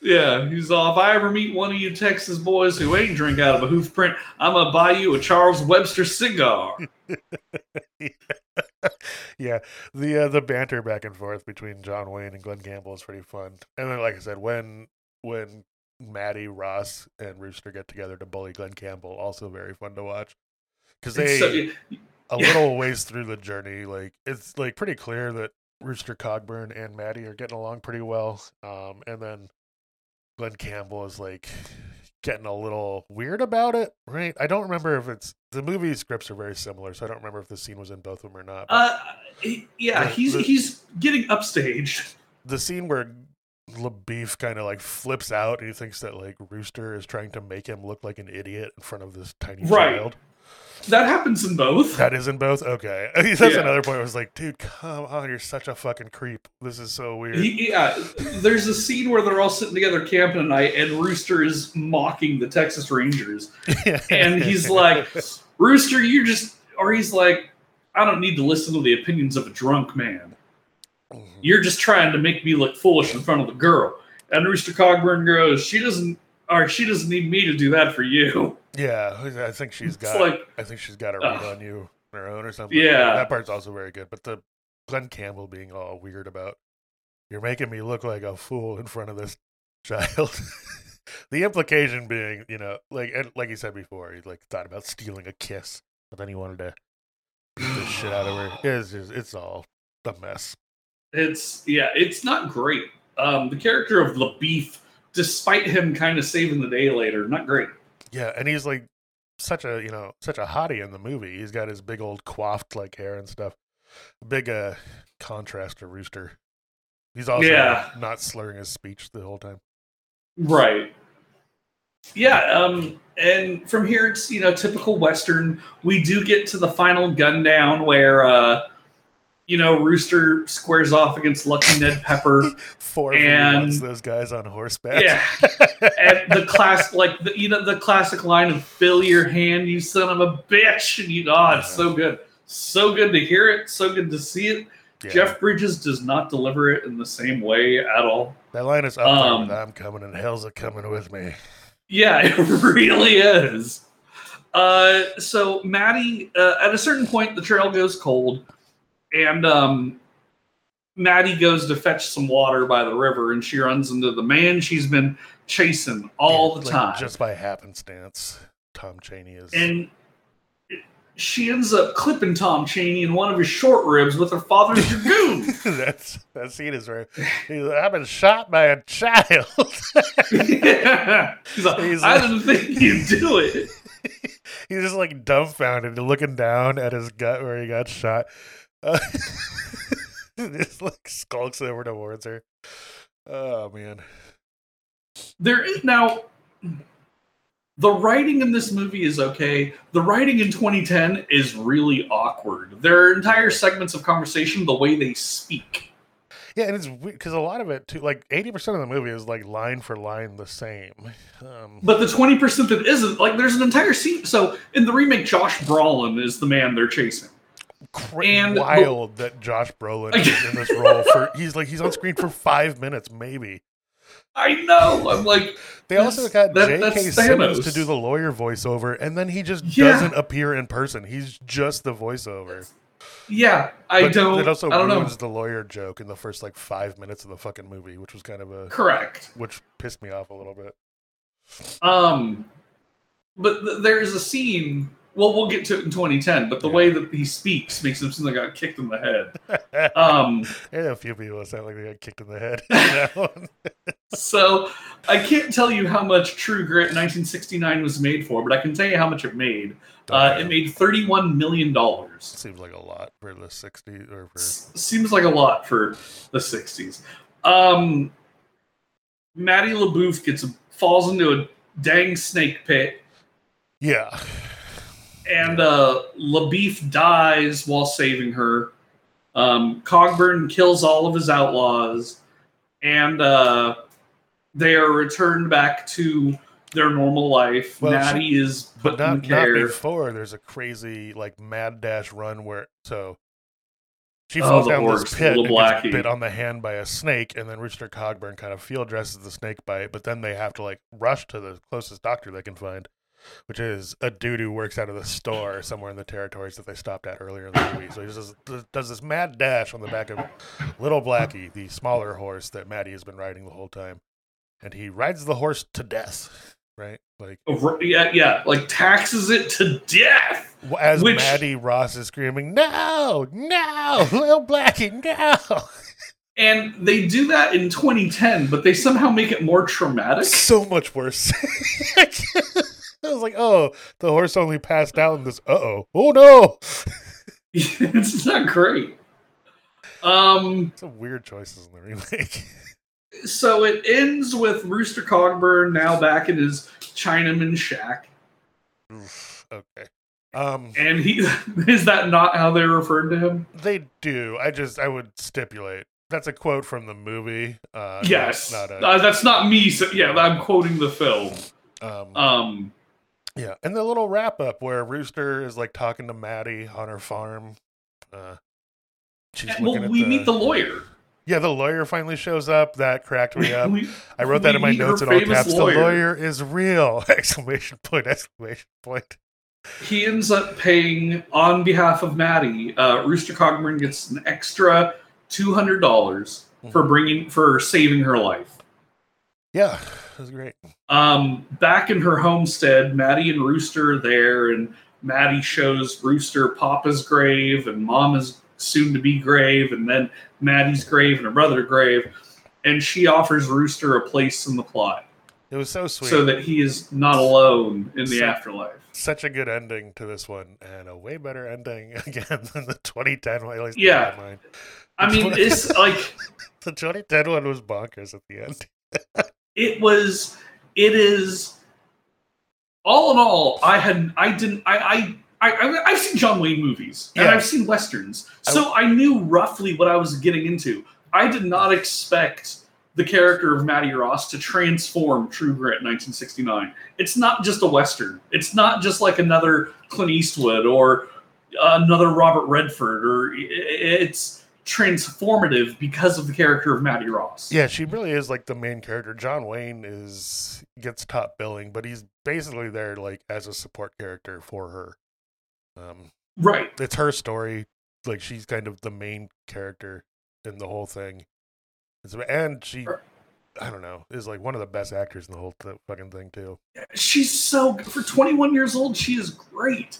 Yeah, he's all. If I ever meet one of you Texas boys who ain't drink out of a hoof print, I'm gonna buy you a Charles Webster cigar. yeah, the uh, the banter back and forth between John Wayne and Glen Campbell is pretty fun. And then, like I said, when when Mattie Ross and Rooster get together to bully Glen Campbell, also very fun to watch. Because they so- a little ways through the journey, like it's like pretty clear that Rooster Cogburn and Mattie are getting along pretty well. Um, and then Glen Campbell is like getting a little weird about it, right? I don't remember if it's the movie scripts are very similar, so I don't remember if the scene was in both of them or not. uh, he- yeah, The- he's the- he's getting upstaged. the scene where LaBoeuf kind of like flips out and he thinks that like Rooster is trying to make him look like an idiot in front of this tiny Right. child. That happens in both. That is in both. Okay, that's Yeah. another point. I was like, dude, come on, you're such a fucking creep. This is so weird. He, yeah, there's a scene where they're all sitting together camping at night, and Rooster is mocking the Texas Rangers, and he's like, "Rooster, you just," or he's like, "I don't need to listen to the opinions of a drunk man. Mhm. You're just trying to make me look foolish in front of the girl." And Rooster Cogburn goes, "She doesn't, or she doesn't need me to do that for you." Yeah, I think she's got. like, I think she's got a read Ugh. on you on her own or something. Yeah. that part's also very good. But the Glen Campbell being all weird about, you're making me look like a fool in front of this child. the implication being, you know, like and like you said before, he like thought about stealing a kiss, but then he wanted to beat the shit out of her. It's just, it's all a mess. It's yeah, it's not great. Um, the character of the beef, despite him kind of saving the day later, not great. Yeah, and he's like such a you know such a hottie in the movie. He's got his big old coiffed like hair and stuff. Big uh contrast to Rooster. He's also Yeah. not slurring his speech the whole time. Right. Yeah, um, and from here it's you know typical Western. We do get to the final gun down where uh, you know Rooster squares off against Lucky Ned Pepper. Four And- those guys on horseback. yeah, and the class like the, you know the classic line of "Fill your hand, you son of a bitch," and you oh, it's so good, so good to hear it, so good to see it. Yeah. Jeff Bridges does not deliver it in the same way at all. That line is up Um, there I'm coming and hell's a coming with me. Yeah, it really is. Uh, so Mattie, uh, at a certain point, the trail goes cold, and um, Mattie goes to fetch some water by the river, and she runs into the man she's been chasing all the Like, time. Just by happenstance. Tom Chaney is and she ends up clipping Tom Chaney in one of his short ribs with her father's dragoon. that's that scene is where he's like, I've been shot by a child. yeah. He's like, He's I like- didn't think you'd do it. he's just like dumbfounded, looking down at his gut where he got shot. Uh, just like skulks over towards her. Oh man. There is now the writing in this movie is okay. The writing in 2010 is really awkward. There are entire segments of conversation the way they speak. Yeah, and it's because a lot of it too, like eighty percent of the movie is like line for line the same. Um, But the 20% that isn't, like there's an entire scene. So in the remake, Josh Brolin is the man they're chasing. Cra- and the- wild that Josh Brolin is in this role for. He's like he's on screen for five minutes, maybe. I know. I'm like, They also got that- J.K. Simmons Thanos. to do the lawyer voiceover, and then he just Yeah. doesn't appear in person. He's just the voiceover. yeah, I But don't. It also I don't know. ruins the lawyer joke in the first like five minutes of the fucking movie, which was kind of a Correct. which pissed me off a little bit. Um, but th- there is a scene. Well, we'll get to it in 2010. But the Yeah. way that he speaks makes him seem like I got kicked in the head. Um, There are a few people that sound like they got kicked in the head. in that one. so I can't tell you how much True Grit 1969 was made for, but I can tell you how much it made. Uh, it made 31 million dollars. Seems like a lot for the 60s or for Seems like a lot for the 60s. Um, Maddie LaBouffe gets falls into a dang snake pit. yeah. And uh, LaBoeuf dies while saving her. Um, Cogburn kills all of his outlaws, and uh, they are returned back to their normal life. Well, Natty is But put in not, not before. There's a crazy like mad dash run where so she Oh, falls the down horse, this pit and gets bit on the hand by a snake, and then Rooster Cogburn kind of field dresses the snake bite, but then they have to like rush to the closest doctor they can find, which is a dude who works out of the store somewhere in the territories that they stopped at earlier in the movie. So he just does, does this mad dash on the back of Little Blackie, the smaller horse that Mattie has been riding the whole time, and he rides the horse to death. Right, like yeah, yeah, like taxes it to death. as Which- Mattie Ross is screaming, "No, no, little Blackie, no!" And they do that in 2010, but they somehow make it more traumatic. so much worse. I was like, "Oh, the horse only passed out in this." Uh oh, oh no! it's not great. Um, Some weird choices in the remake. so it ends with Rooster Cogburn now back in his Chinaman shack. Oof, okay. Um, And he is that not how they referred to him? they do. I just I would stipulate that's a quote from the movie. Uh, not- yes. not, a. Uh, that's not me. So, yeah, I'm quoting the film. um, Um, Yeah, and the little wrap up where Rooster is like talking to Mattie on her farm. Uh, she's looking well, at we the, meet the lawyer. yeah. The lawyer finally shows up. That cracked me up. We- I wrote that in my notes in all caps. lawyer. The lawyer is real! Exclamation point! Exclamation point! he ends up paying on behalf of Mattie. Uh, Rooster Cogburn gets an extra two hundred dollars Mm-hmm. for bringing for saving her life. Yeah, it was great. Um, back in her homestead, Mattie and Rooster are there, and Mattie shows Rooster Papa's grave and Mama's soon to be grave, and then Mattie's grave and her brother's grave. And she offers Rooster a place in the plot It was so sweet. so that he is not alone in the So- afterlife. Such a good ending to this one, and a way better ending again than the 2010 one. At least Yeah. my mind. I mean, it's like The 2010 one was bonkers at the end. it was it is all in all i had i didn't i i I, I, I've seen John Wayne movies and Yeah. I've seen westerns, so I knew roughly what I was getting into. I did not expect the character of Mattie Ross to transform True Grit 1969. It's not just a western. It's not just like another Clint Eastwood or another Robert Redford, or i- i- it's transformative because of the character of Mattie Ross. Yeah, she really is like the main character. John Wayne is gets top billing, but he's basically there like as a support character for her. Um, right. it's her story. Like she's kind of the main character in the whole thing. And, so, and she, I don't know, is like one of the best actors in the whole fucking thing too. she's so for 21 years old she is great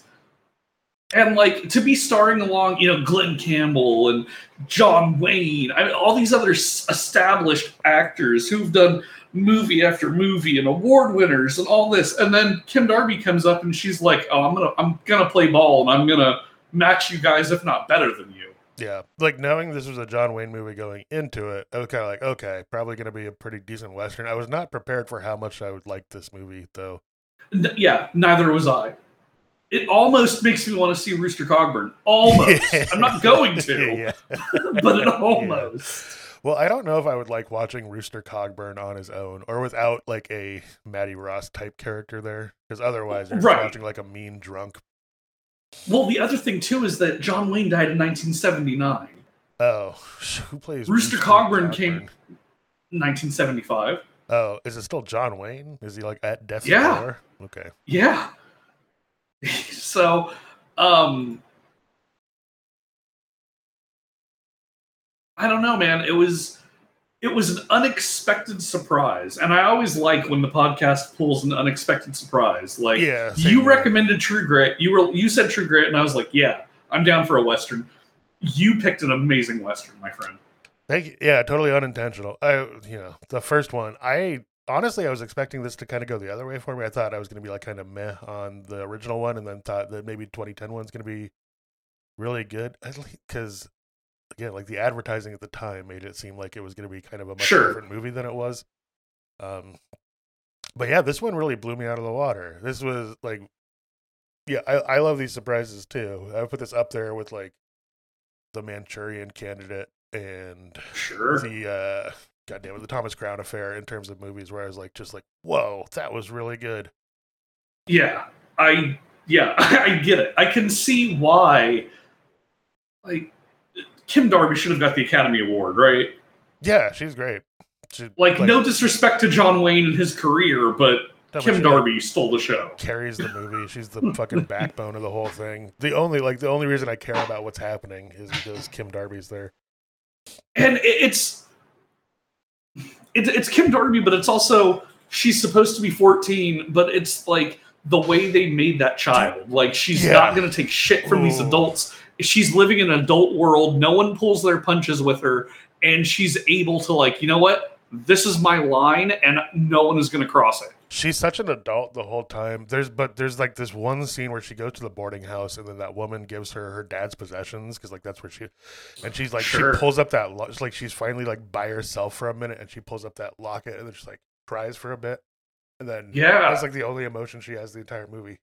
and like to be starring along you know glen campbell and john wayne I mean, all these other established actors who've done movie after movie and award winners and all this and then kim darby comes up and she's like oh i'm gonna i'm gonna play ball and i'm gonna match you guys if not better than you Yeah, like knowing this was a John Wayne movie going into it, I was kind of like, okay, probably going to be a pretty decent western. I was not prepared for how much I would like this movie, though. Yeah neither was i it almost makes me want to see rooster cogburn almost i'm not going to yeah. but it almost. Well, I don't know if I would like watching Rooster Cogburn on his own or without like a Mattie Ross type character there, because otherwise you're Right. watching like a mean drunk. Well, the other thing too is that John Wayne died in 1979, Oh, who plays Rooster Cogburn came- 1975. Oh, is it still John Wayne? Is he like at death's Yeah. door? Okay. Yeah. so, um, I don't know, man. It was it was an unexpected surprise, and I always like when the podcast pulls an unexpected surprise. Like, Yeah, you here. recommended True Grit. You were you said True Grit, and I was like, yeah, I'm down for a western. You picked an amazing western, my friend. Thank you. Yeah, totally unintentional. I, you know, the first one, I honestly I was expecting this to kind of go the other way for me. I thought I was going to be like kind of meh on the original one, and then thought that maybe 2010 one's going to be really good. Because again, like the advertising at the time made it seem like it was going to be kind of a much Sure. different movie than it was. Um, but yeah, this one really blew me out of the water. This was like, yeah, I, I love these surprises too. I put this up there with like the Manchurian Candidate and Sure. the uh goddamn it, the Thomas Crown affair in terms of movies where I was like just like, whoa, that was really good. Yeah, I yeah, I get it. I can see why like Kim Darby should have got the Academy Award, right? Yeah, she's great. She, Like, no disrespect to John Wayne and his career, but Kim Darby stole the show. carries the movie. She's the fucking backbone of the whole thing. The only like the only reason I care about what's happening is because Kim Darby's there. And it's it's it's Kim Darby, but it's also she's supposed to be 14, but it's like the way they made that child. Like she's Yeah. not going to take shit from these adults. She's living in an adult world. No one pulls their punches with her, and she's able to like, you know what? This is my line, and no one is going to cross it. She's such an adult the whole time. There's but there's like this one scene where she goes to the boarding house and then that woman gives her her dad's possessions because like that's where she, and she's like Sure. she pulls up that lo- like she's finally like by herself for a minute and she pulls up that locket and then she's like cries for a bit and then Yeah. that's like the only emotion she has the entire movie.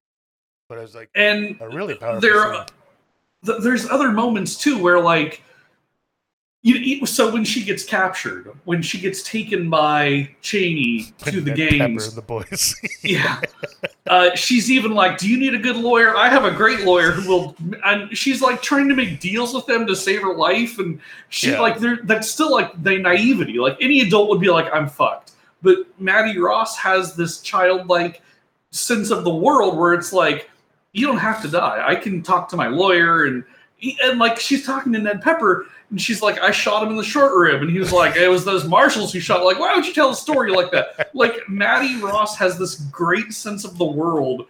But it was like And a really powerful. there scene. th- there's other moments too where like you you- so when she gets captured when she gets taken by chaney to the Ned Pepper games and the boys. yeah. Uh, she's even like do you need a good lawyer? I have a great lawyer who will and she's like trying to make deals with them to save her life and she Yeah. like they're that's still like the naivety. Like any adult would be like i'm fucked. But mattie ross has this childlike sense of the world where it's like you don't have to die. I can talk to my lawyer and and like she's talking to Ned Pepper, and she's like, "I shot him in the short rib," and he was like, "It was those marshals who shot." Like, why would you tell a story like that? Like, Mattie Ross has this great sense of the world,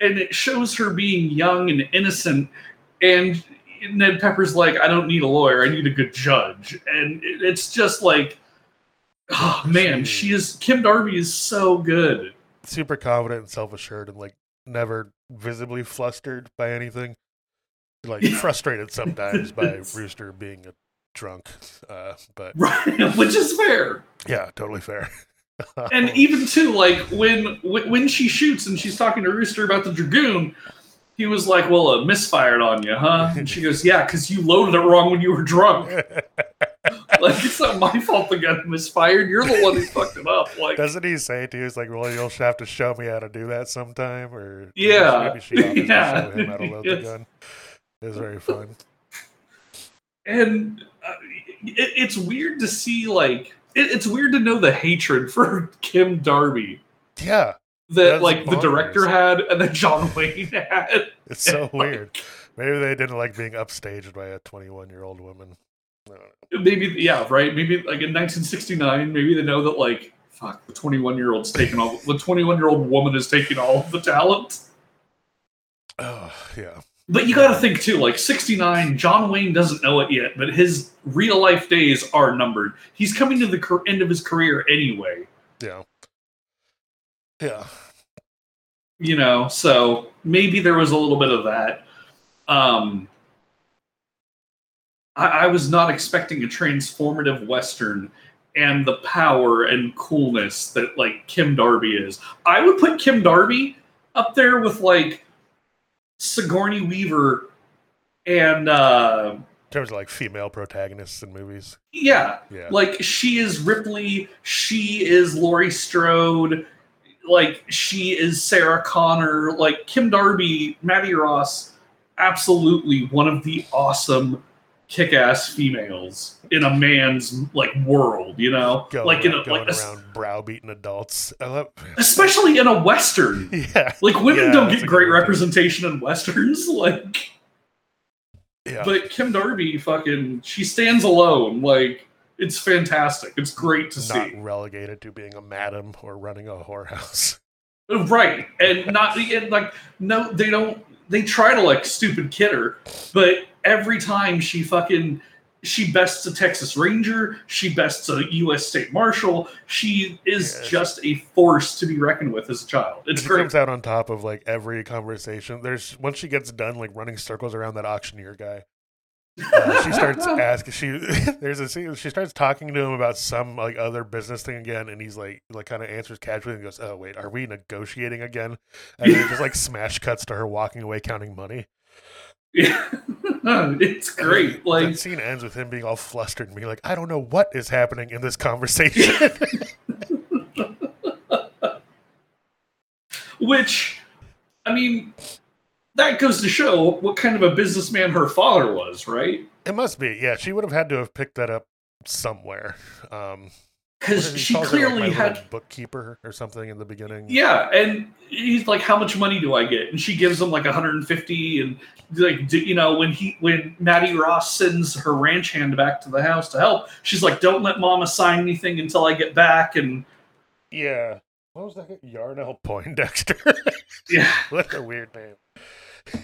and it shows her being young and innocent. And Ned Pepper's like, "I don't need a lawyer. I need a good judge," and it's just like, oh man, She- is Kim Darby is so good. Super confident and self assured and like never visibly flustered by anything. Like frustrated sometimes by Rooster being a drunk. Uh, but Right, which is fair. yeah, totally fair. And even too, like when when she shoots and she's talking to Rooster about the dragoon, he was like, "Well, it misfired on you, huh?" And she goes, "Yeah, because you loaded it wrong when you were drunk. Like it's not my fault the gun misfired. You're the one who fucked it up." Like, Doesn't he say to you, he's like, well, you'll have to show me how to do that sometime? Or Yeah. maybe she Yeah. to show him how to load Yes. the gun. It was very fun. and uh, it, it's weird to see like it, it's weird to know the hatred for Kim Darby Yeah, that like the director had and that John Wayne had. it's so Like, weird. Maybe they didn't like being upstaged by a 21 year old woman. I don't know. maybe yeah right maybe like in 1969 maybe they know that like fuck the 21 year old's taking all the 21 year old woman is taking all of the talent Oh, yeah. But you got to think too like 69 john wayne doesn't know it yet but his real life days are numbered he's coming to the end of his career anyway Yeah. Yeah. you know so maybe there was a little bit of that um I, I was not expecting a transformative western and the power and coolness that like kim darby is i would put kim darby up there with like sigourney weaver and uh In terms of like female protagonists in movies. yeah Yeah. like she is Ripley, she is Laurie Strode, like she is Sarah Connor, like Kim Darby, Mattie Ross, absolutely one of the awesome kick-ass females in a man's like world, you know, Going, like in a like es- around browbeating adults. Love, especially in a western. yeah. Like women Yeah, don't get great representation in westerns, like. Yeah. But Kim Darby, fucking, she stands alone. Like it's fantastic. It's great to not see. relegated to being a madam or running a whorehouse. Uh, right, and not and like no, they don't. They try to like stupid kid her, but every time she fucking she bests a Texas Ranger, she bests a U.S. State Marshal. She is just a force to be reckoned with as a child. It's she great. comes out on top of like every conversation. There's once she gets done like running circles around that auctioneer guy. Uh, she starts asking. She there's a scene. She starts talking to him about some like other business thing again, and he's like like kind of answers casually and goes, "Oh wait, are we negotiating again?" And then just like smash cuts to her walking away counting money. Yeah. it's great. Like that scene ends with him being all flustered and being like, "I don't know what is happening in this conversation." which, I mean, that goes to show what kind of a businessman her father was, right? it must be. Yeah, she would have had to have picked that up somewhere. Um, Because she like, clearly little had bookkeeper or something in the beginning. Yeah, and he's like, "How much money do I get?" And she gives him like 150, and like, do, you know, when he when Mattie Ross sends her ranch hand back to the house to help, she's like, "Don't let Mama sign anything until I get back." And Yeah. What was that? Yarnell Poindexter. yeah, what a weird name.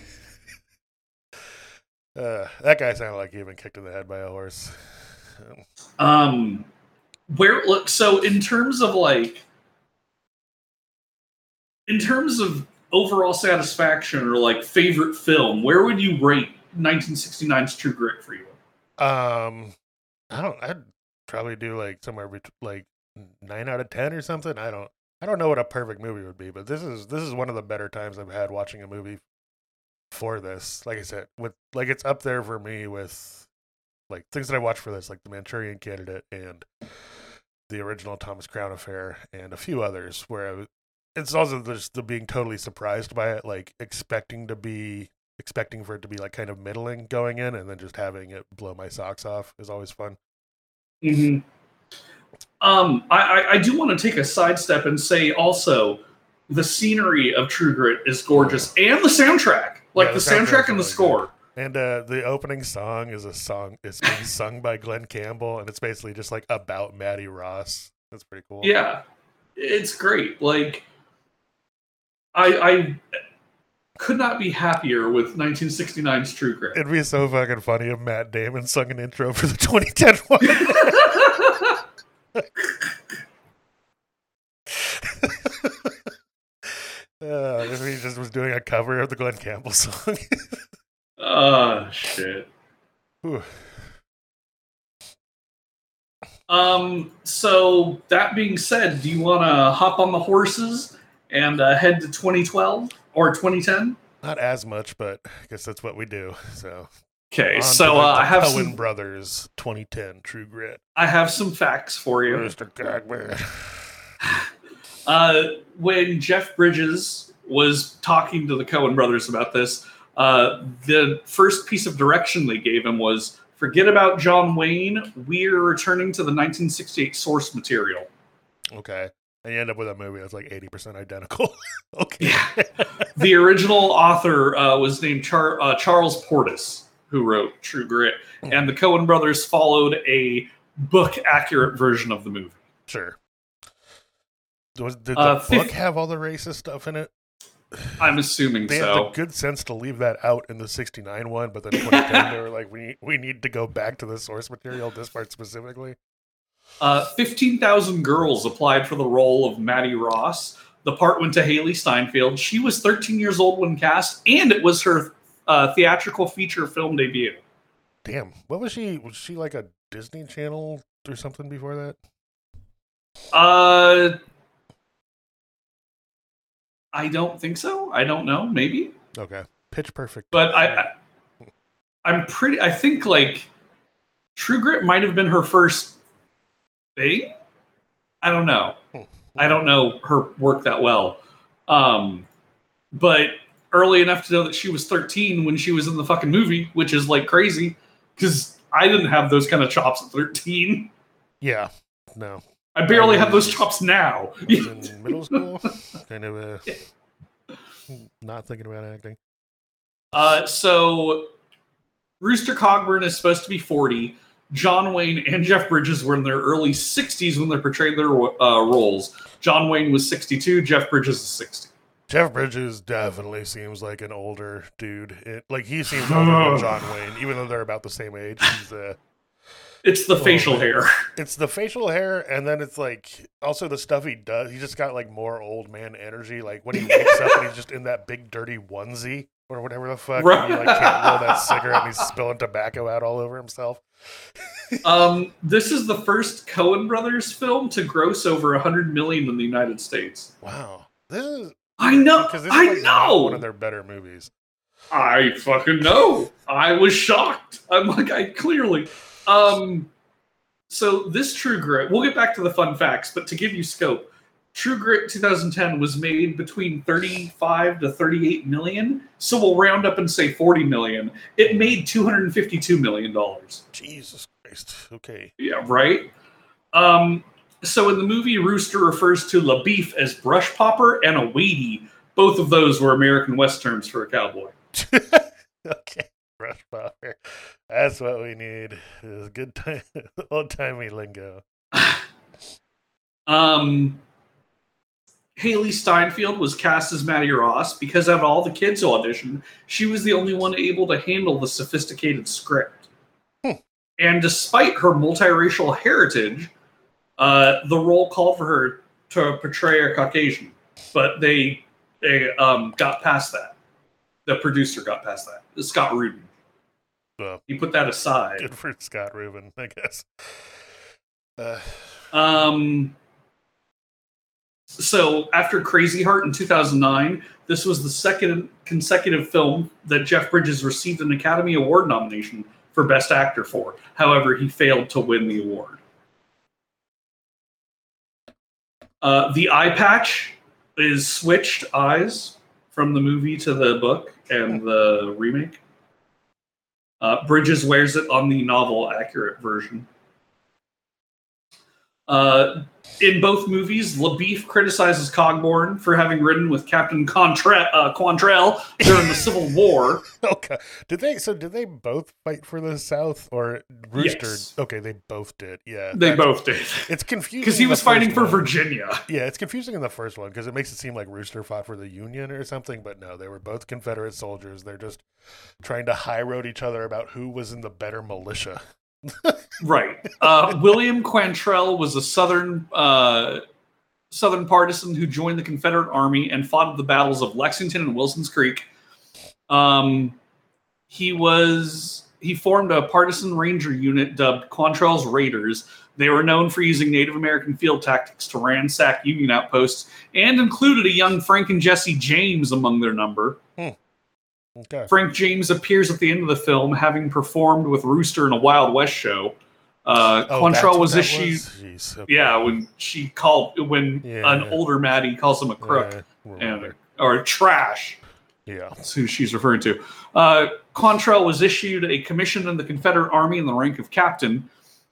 Uh, that guy sounded like he'd been kicked in the head by a horse. um, where look, so in terms of like, in terms of overall satisfaction or like favorite film, where would you rate 1969's True Grit for you? Um, I don't. I'd probably do like somewhere between like nine out of ten or something. I don't. I don't know what a perfect movie would be, but this is this is one of the better times I've had watching a movie for this. Like I said, with like it's up there for me with like things that I watched for this, like The Manchurian Candidate and the original Thomas Crown Affair and a few others. Where it's also just the being totally surprised by it, like expecting to be expecting for it to be like kind of middling going in, and then just having it blow my socks off is always fun. Mm-hmm. Um, I, I, do want to take a sidestep and say also the scenery of True Grit is gorgeous and the soundtrack. Like Yeah, the, the soundtrack's soundtrack and the really score. And uh, the opening song is a song. It's being sung by Glen Campbell, and it's basically just like about Mattie Ross. That's pretty cool. Yeah, it's great. Like, I I could not be happier with 1969's True Grit. It'd be so fucking funny if Matt Damon sung an intro for the 2010 one. uh, if he just was doing a cover of the Glen Campbell song. Oh shit. Whew. Um. So that being said, do you want to hop on the horses and uh, head to 2012 or 2010? Not as much, but I guess that's what we do. So, Okay. So uh, I have Coen some, Brothers 2010 True Grit. I have some facts for you. Mr. Cogman. Uh, when Jeff Bridges was talking to the Coen brothers about this, uh, the first piece of direction they gave him was forget about John Wayne. We're returning to the 1968 source material. Okay. And you end up with a movie that's like 80% identical. okay. The original author uh, was named Char- uh, Charles Portis, who wrote True Grit, and the Coen brothers followed a book accurate version of the movie. Sure. Was, did the Uh, book fif- have all the racist stuff in it? I'm assuming They had the good sense to leave that out in the 69 one, but then 2010 they were like, we, we need to go back to the source material, this part specifically. Uh, 15,000 girls applied for the role of Mattie Ross. The part went to Hailee Steinfeld. She was 13 years old when cast, and it was her uh, theatrical feature film debut. Damn. What was she? Was she like a Disney Channel or something before that? Uh, I don't think so. I don't know. Maybe, Okay. Pitch Perfect. but I, I I'm pretty. I think like True Grit might have been her first thing. I don't know. I don't know her work that well. Um, but early enough to know that she was 13 when she was in the fucking movie, which is like crazy because I didn't have those kind of chops at 13. Yeah. No. I barely have those chops now. In middle school. kind of uh, not thinking about acting. Uh, so Rooster Cogburn is supposed to be 40. John Wayne and Jeff Bridges were in their early 60s when they portrayed their uh, roles. John Wayne was 62. Jeff Bridges is 60. Jeff Bridges definitely seems like an older dude. It, like he seems older than John Wayne, even though they're about the same age. He's, uh, It's the Oh, facial hair. it's the facial hair, and then it's like also the stuff he does. He just got like more old man energy. Like when he wakes up and he's just in that big dirty onesie or whatever the fuck. And he like can't roll that cigarette and he's spilling tobacco out all over himself. Um, this is the first Coen Brothers film to gross over a 100 million in the United States. Wow, this is I know. because this is I like not one of their better movies. I fucking know. I was shocked. I'm like, I clearly. Um, so this True Grit. We'll get back to the fun facts, but to give you scope, True Grit 2010 was made between 35 to 38 million. So we'll round up and say 40 million. It made 252 million dollars. Jesus Christ. Okay. Yeah, right. Um, so in the movie, Rooster refers to La Boeuf as brush popper and a weedy. Both of those were American West terms for a cowboy. okay. brush Popper. That's what we need. Is good time, old timey lingo. Um, Hailee Steinfeld was cast as Mattie Ross because out of all the kids who auditioned, she was the only one able to handle the sophisticated script. Hmm. And despite her multiracial heritage, uh, the role called for her to portray a Caucasian, but they they um, got past that. The producer got past that. Scott Rudin. Well, He put that aside. good for Scott Rudin, I guess. Uh, Um, so after Crazy Heart in 2009, this was the second consecutive film that Jeff Bridges received an Academy Award nomination for Best Actor for. However, he failed to win the award. Uh, the eye patch is switched eyes from the movie to the book and the remake. Uh, Bridges wears it on the novel accurate version. Uh, in both movies, LaBoeuf criticizes Cogburn for having ridden with Captain Contra- uh, Quantrill during the Civil War. Okay. Did they? So did they both fight for the South or Rooster? Yes. Okay, they both did. Yeah. They both did. It's confusing Because he was fighting for one. Virginia. Yeah, it's confusing in the first one because it makes it seem like Rooster fought for the Union or something, but no, they were both Confederate soldiers. They're just trying to high road each other about who was in the better militia. Right. Uh, William Quantrill was a Southern uh, Southern partisan who joined the Confederate Army and fought at the battles of Lexington and Wilson's Creek. Um, he was he formed a partisan ranger unit dubbed Quantrill's Raiders. They were known for using Native American field tactics to ransack Union outposts and included a young Frank and Jesse James among their number. Okay. Frank James appears at the end of the film, having performed with Rooster in a Wild West show. Uh, Oh, Quantrill was issued. Jeez, okay. Yeah, when she called when Yeah. an older Mattie calls him a crook Yeah, and or trash. yeah. That's who she's referring to. Uh, Quantrill was issued a commission in the Confederate Army in the rank of captain.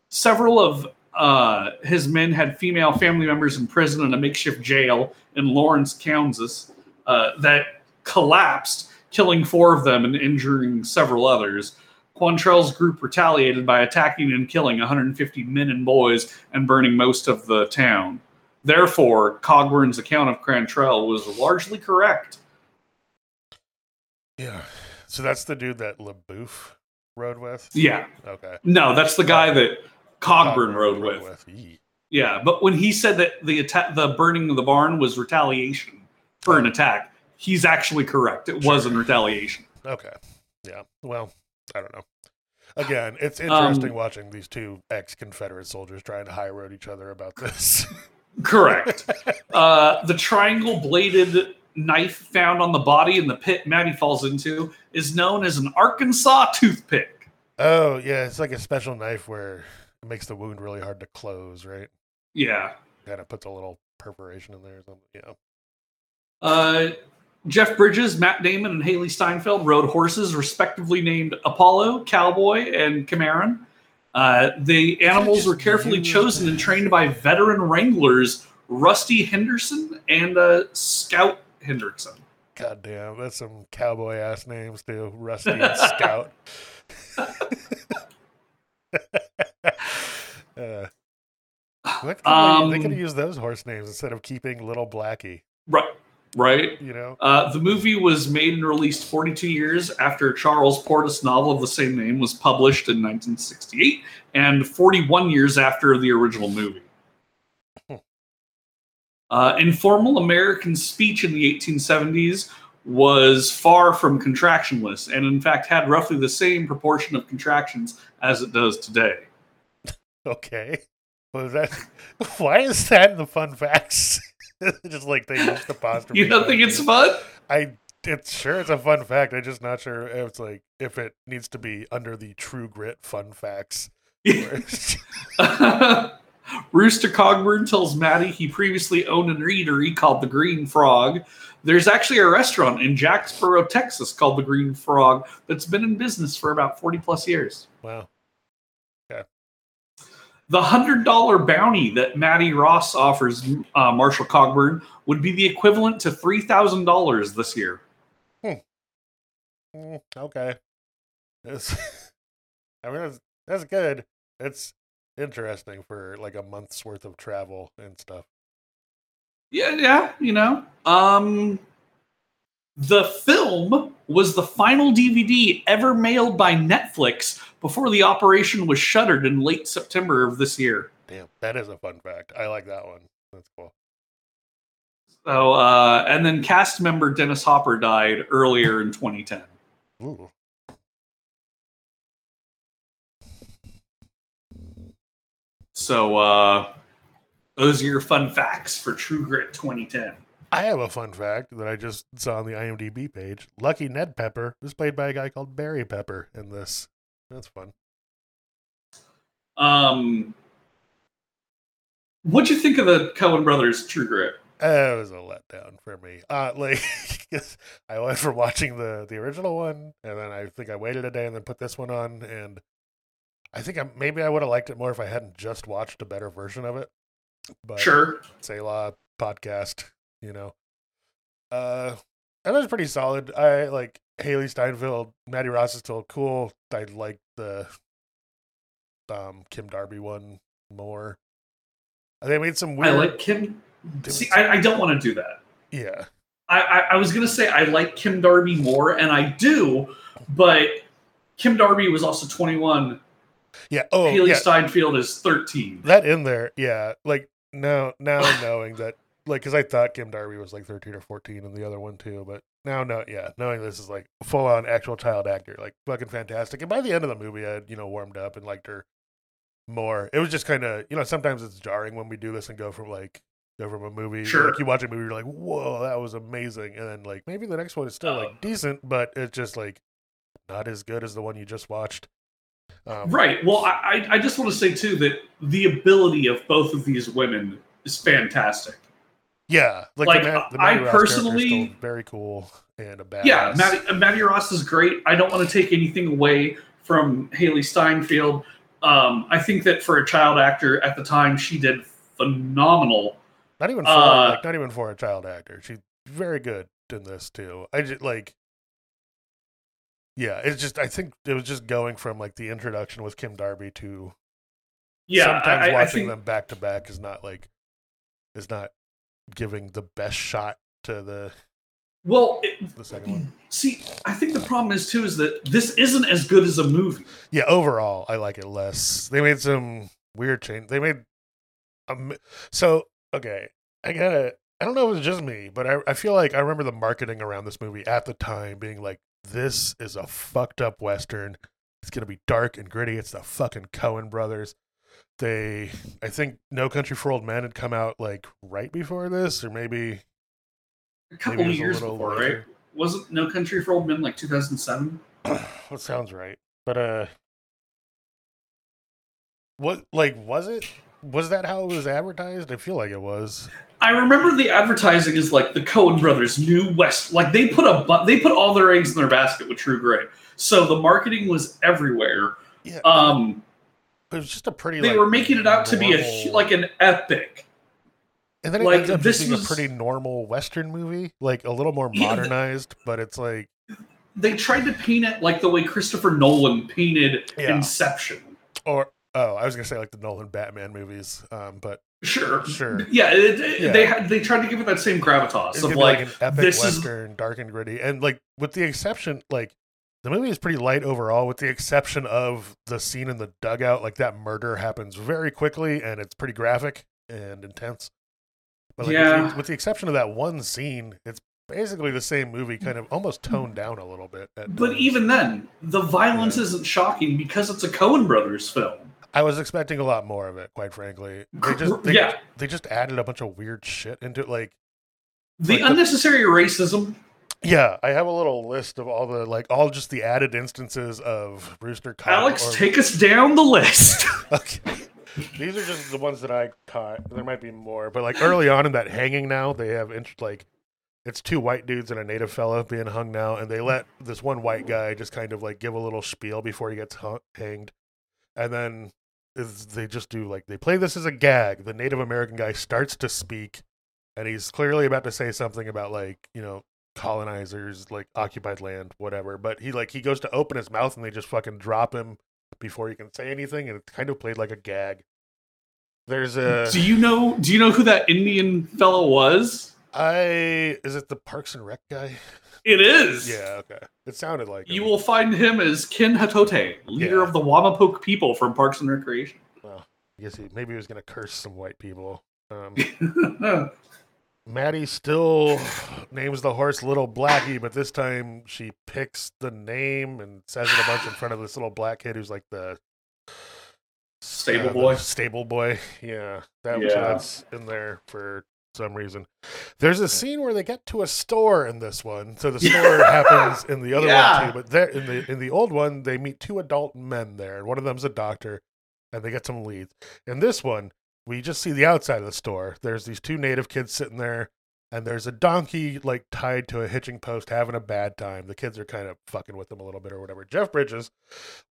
Several of uh, his men had female family members in prison in a makeshift jail in Lawrence, Kansas, uh, that collapsed, killing four of them and injuring several others. Quantrill's group retaliated by attacking and killing 150 men and boys and burning most of the town. Therefore, Cogburn's account of Quantrill was largely correct. Yeah. So that's the dude that LaBoeuf rode with? Yeah. Okay. No, that's the guy that Cogburn rode with. Yee. Yeah, but when he said that the attack, the burning of the barn was retaliation for an attack, he's actually correct. It was in retaliation. Okay. Yeah. Well, I don't know. Again, it's Um, interesting watching these two ex-Confederate soldiers trying to high road each other about this. Correct. uh, the triangle bladed knife found on the body in the pit Mattie falls into is known as an Arkansas toothpick. oh, yeah, it's like a special knife where it makes the wound really hard to close, right? Yeah. Kind of puts a little perforation in there or something. Yeah. Uh, Jeff Bridges, Matt Damon, and Hailee Steinfeld rode horses respectively named Apollo, Cowboy, and Cimarron. Uh, the animals were carefully chosen and trained by veteran wranglers Rusty Henderson and uh, Scout Henderson. God damn, that's some cowboy ass names too. Rusty and Scout. uh, what could Um, they, they could have used those horse names instead of keeping Little Blackie. Right. Right. You know? Uh, the movie was made and released 42 years after Charles Portis' novel of the same name was published in 1968, and 41 years after the original movie. Uh, informal American speech in the 1870s was far from contractionless, and in fact had roughly the same proportion of contractions as it does today. Okay. Was that? Why is that in the fun facts? just like they used apostrophe. You don't think it's fun? I. It's sure it's a fun fact. I'm just not sure if it's like if it needs to be under the True Grit fun facts. Rooster Cogburn tells Mattie he previously owned an eatery called the Green Frog. There's actually a restaurant in Jacksboro, Texas called the Green Frog that's been in business for about 40 plus years. wow. The $100 bounty that Mattie Ross offers uh, Marshall Cogburn would be the equivalent to $3,000 this year. Mm, okay. It's, I mean, that's, that's good. It's interesting for like a month's worth of travel and stuff. Yeah, yeah, you know. Um the film was the final DVD ever mailed by Netflix before the operation was shuttered in late September of this year. Damn, that is a fun fact. I like that one. That's cool. So uh and then cast member Dennis Hopper died earlier in 2010. Ooh. So uh those are your fun facts for True Grit 2010. I have a fun fact that I just saw on the IMDb page. Lucky Ned Pepper was played by a guy called Barry Pepper in this. That's fun. Um What'd you think of the Coen Brothers True Grit? Uh, it was a letdown for me. Uh, like I went from watching the the original one, and then I think I waited a day and then put this one on, and I think I maybe I would have liked it more if I hadn't just watched a better version of it. but Sure. Selah podcast, you know. Uh that was pretty solid. I like Hailee Steinfeld, Mattie Ross is still cool. I like the um Kim Darby one more. They made some I weird like Kim. See, I, I don't want to do that. Yeah. I, I, I was gonna say I like Kim Darby more, and I do, but Kim Darby was also 21. Yeah. Oh Hailee yeah. Steinfeld is 13. that in there, yeah. Like now now knowing that like because I thought Kim Darby was like thirteen or fourteen in the other one too, but now no yeah, knowing this is like full on actual child actor, like fucking fantastic. And by the end of the movie I had, you know, warmed up and liked her more. It was just kinda you know, sometimes it's jarring when we do this and go from like go from a movie Sure. like you watch a movie, you're like, Whoa, that was amazing and then like maybe the next one is still Oh. like decent, but it's just like not as good as the one you just watched. Um, Right. Well, I- I just want to say too that the ability of both of these women is fantastic. Yeah, like, Like, the, Ma- the I Ross personally- very cool and a badass. Yeah, Mattie, Mattie Ross is great. I don't want to take anything away from Hailee Steinfeld. Um, I think that for a child actor at the time, she did phenomenal. Not even for uh, like not even for a child actor. She's very good in this too. I just like Yeah, it's just I think it was just going from like the introduction with Kim Darby to Yeah, sometimes I, I, I watching think them back to back is not like is not giving the best shot to the well, it, the second one. see, I think the problem is too is that this isn't as good as a movie. Yeah, overall, I like it less. They made some weird change. They made um, so okay. I gotta. I don't know if it's just me, but I, I feel like I remember the marketing around this movie at the time being like, "This is a fucked up western. It's gonna be dark and gritty. It's the fucking Coen brothers." They, I think, No Country for Old Men had come out like right before this, or maybe A couple maybe of years was a little before, right? Wasn't No Country for Old Men like 2007? that sounds right. But uh what like was it was that how it was advertised? I feel like it was. I remember the advertising is like the Coen brothers new west like they put a bu- they put all their eggs in their basket with True Grit. So the marketing was everywhere. Yeah. Um it was just a pretty they like, were making it out to be a like an epic. and then it like, ends up this being was- a pretty normal western movie, like a little more Yeah, modernized, but it's like They tried to paint it like the way Christopher Nolan painted Yeah. Inception. or oh, I was going to say like the Nolan Batman movies, um but Sure. Sure. Yeah, it, it- Yeah. they had they tried to give it that same gravitas it's of like, like, an epic this is western, dark and gritty, and like with the exception, like the movie is pretty light overall, with the exception of the scene in the dugout. Like that murder happens very quickly, and it's pretty graphic and intense. But like, with, Yeah. the, with the exception of that one scene, it's basically the same movie, kind of almost toned down a little bit. But times. even then, the violence Yeah. isn't shocking because it's a Coen brothers film. I was expecting a lot more of it, quite frankly. They just they, yeah, they just added a bunch of weird shit into it, like. the like the- unnecessary racism. Yeah, I have a little list of all the like all just the added instances of Rooster Cog. Alex, or- take us down the list. Okay. These are just the ones that I caught. There might be more, but like early on in that hanging now, they have int- like it's two white dudes and a native fella being hung now, and they let this one white guy just kind of like give a little spiel before he gets hung- hanged, and then is they just do like they play this as a gag. The Native American guy starts to speak, and he's clearly about to say something about like you know colonizers, like occupied land, whatever. But he like he goes to open his mouth, and they just fucking drop him before he can say anything, and it's kind of played like a gag. There's a do you know? Do you know who that Indian fellow was? I is it the Parks and Rec guy? It is. Yeah, okay. It sounded like You him. will find him as Ken Hotate, leader Yeah. of the Wamapoke people from Parks and Recreation. Well, I guess he maybe he was gonna curse some white people. Um, Mattie still names the horse Little Blackie, but this time she picks the name and says it a bunch in front of this little black kid who's like the Stable uh, boy. Stable boy, yeah. That Yeah. that's in there for some reason. There's a scene where they get to a store in this one, so the store happens in the other Yeah. one too. But there in the in the old one, they meet two adult men there, and one of them's a doctor, and they get some leads. In this one, we just see the outside of the store. There's these two native kids sitting there, and there's a donkey like tied to a hitching post having a bad time. The kids are kind of fucking with them a little bit or whatever. Jeff Bridges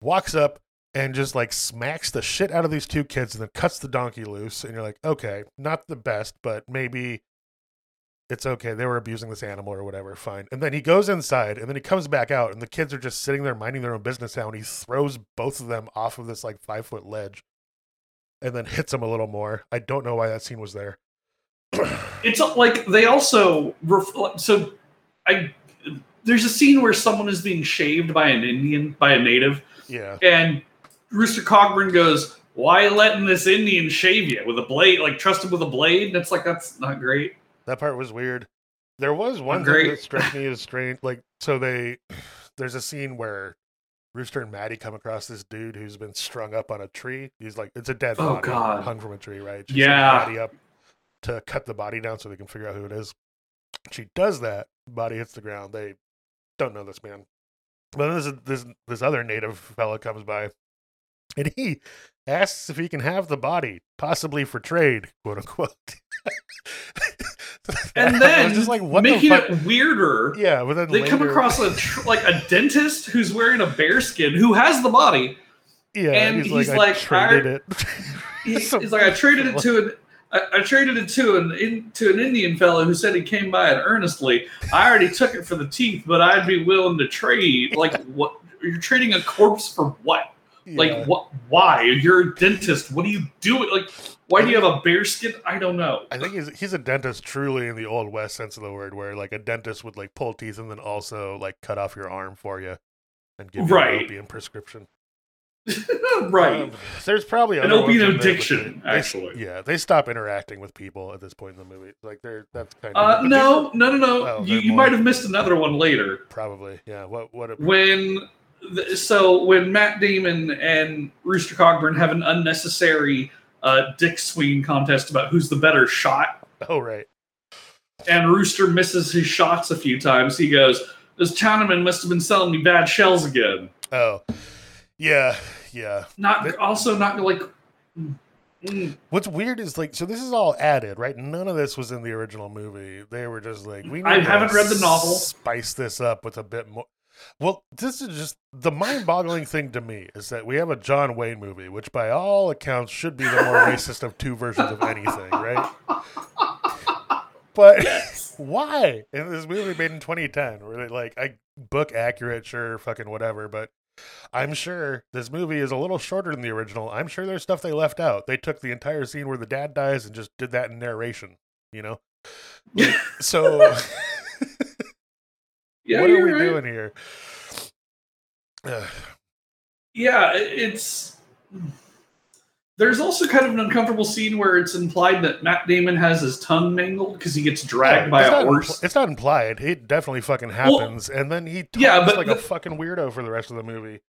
walks up and just like smacks the shit out of these two kids and then cuts the donkey loose. And you're like, okay, not the best, but maybe it's okay. They were abusing this animal or whatever. Fine. And then he goes inside and then he comes back out and the kids are just sitting there minding their own business now. And he throws both of them off of this like five foot ledge and then hits them a little more. I don't know why that scene was there. It's like they also ref- so I there's a scene where someone is being shaved by an Indian by a native, yeah. and Rooster Cogburn goes, "Why letting this Indian shave you with a blade? Like trust him with a blade?" And it's like that's not great. That part was weird. There was one that struck me as strange. Like, so they, there's a scene where Rooster and Mattie come across this dude who's been strung up on a tree. He's like, it's a dead Oh, body God. hung from a tree, right? She Yeah. Mattie up to cut the body down so they can figure out who it is. She does that. Body hits the ground. They don't know this man. But then this this this other native fella comes by, and he asks if he can have the body, possibly for trade, quote unquote. And then just like, what making the it weirder, Yeah, but then they come across a tr- like a dentist who's wearing a bear skin who has the body. yeah, and he's, like, he's I traded I- it. He's, he's like, I traded it to an. I, I traded it to an in, to an Indian fellow who said he came by it earnestly. I already took it for the teeth, but I'd be willing to trade. Like what? You're trading a corpse for what? Yeah. Like what? Why? You're a dentist. What are you doing? Like why do you have a bear skin? I don't know. I think he's he's a dentist truly in the old west sense of the word, where like a dentist would like pull teeth and then also like cut off your arm for you and give you Right. an opium prescription. right. Um, there's probably An opium there, addiction, they- actually. yeah, they stop interacting with people at this point in the movie. Like they're that's kind of Uh, no, no, no, no. Oh, you you more- might have missed another one later. probably yeah. What what? when th- so when Matt Damon and Rooster Cogburn have an unnecessary uh, dick swinging contest about who's the better shot, Oh right. and Rooster misses his shots a few times, he goes, "This Chinaman must have been selling me bad shells again." Oh yeah yeah. Not Th- also not like. Mm, What's weird is like so this is all added, right? None of this was in the original movie. They were just like we. I haven't read the novel. Spice this up with a bit more. Well, this is just the mind-boggling thing to me is that we have a John Wayne movie, which by all accounts should be the more racist of two versions of anything, right? But why in this movie made in 2010, where they like I book accurate, sure, fucking whatever, but I'm sure this movie is a little shorter than the original. I'm sure there's stuff they left out. They took the entire scene where the dad dies and just did that in narration, you know? So yeah, what are we right. doing here? Ugh. Yeah, it's. There's also kind of an uncomfortable scene where it's implied that Matt Damon has his tongue mangled because he gets dragged by it's a horse. impl- it's not implied. It definitely fucking happens, and then he talks yeah, but like a fucking weirdo for the rest of the movie.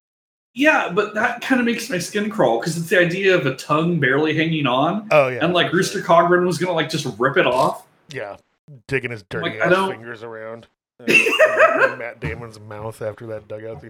Yeah, but that kind of makes my skin crawl because it's the idea of a tongue barely hanging on, Oh yeah, and like Rooster Cogburn was gonna like just rip it off. yeah, digging his dirty Like, ass fingers around Matt Damon's mouth after that dugout.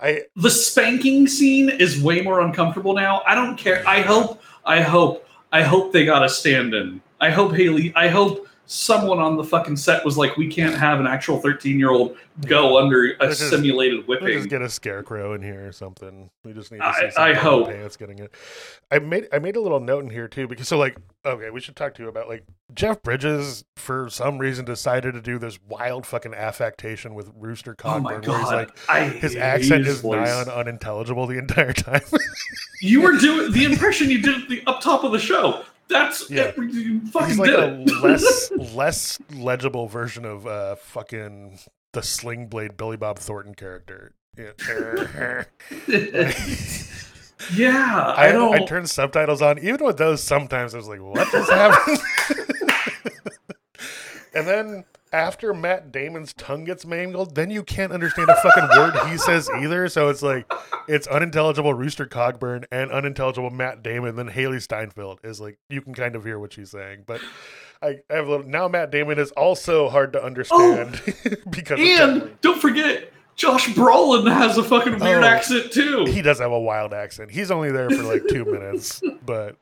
I The spanking scene is way more uncomfortable now. I don't care. I hope, I hope, I hope they got a stand-in. I hope Hailee. I hope someone on the fucking set was like, we can't have an actual thirteen-year-old go under a just- simulated We'll just whipping. get a scarecrow in here or something. We just need to I- see some I hope. pants getting it. I made I made a little note in here too because so like okay we should talk to you about like Jeff Bridges for some reason decided to do this wild fucking affectation with Rooster Cogburn Oh my where he's god! like I his accent his is nigh on unintelligible the entire time. You were doing the impression you did the up top of the show. That's Yeah. you fucking he's like did a less less legible version of uh fucking the Sling Blade Billy Bob Thornton character. Yeah. yeah, I, I, don't. I turned subtitles on. Even with those, sometimes I was like, "What just happened?" and then after Matt Damon's tongue gets mangled, then you can't understand a fucking word he says either. So it's like it's unintelligible Rooster Cogburn and unintelligible Matt Damon. Then Hailee Steinfeld is like you can kind of hear what she's saying, but. I, I have a little, now Matt Damon is also hard to understand oh, because and don't forget, Josh Brolin has a fucking weird Oh. accent too. he does have a wild accent. He's only there for like two minutes, but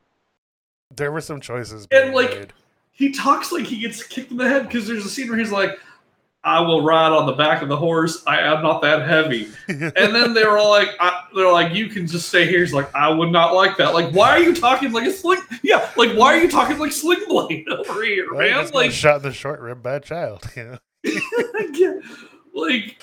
there were some choices. And, like, made. He talks like he gets kicked in the head because there's a scene where he's like, I will ride on the back of the horse. I am not that heavy. And then they were all like, I, they're like, you can just stay here. He's like, I would not like that. Like, why are you talking like a sling? Yeah, like why are you talking like Sling Blade over here, Well, man? Like, shot in the short rib by a child. You know? yeah, like,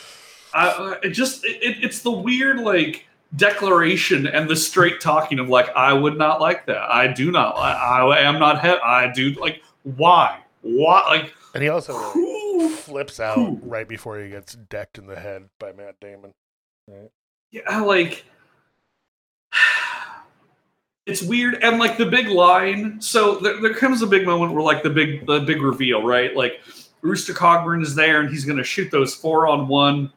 I, just it, it- it's the weird like declaration and the straight talking of like, I would not like that. I do not. I, I am not. He- I do like. Why? Why? Like, And he also who? flips out Who? right before he gets decked in the head by Matt Damon. Right? Yeah, like it's weird and like the big line so there, there comes a big moment where like the big the big reveal right like rooster cogburn is there and he's gonna shoot those four on one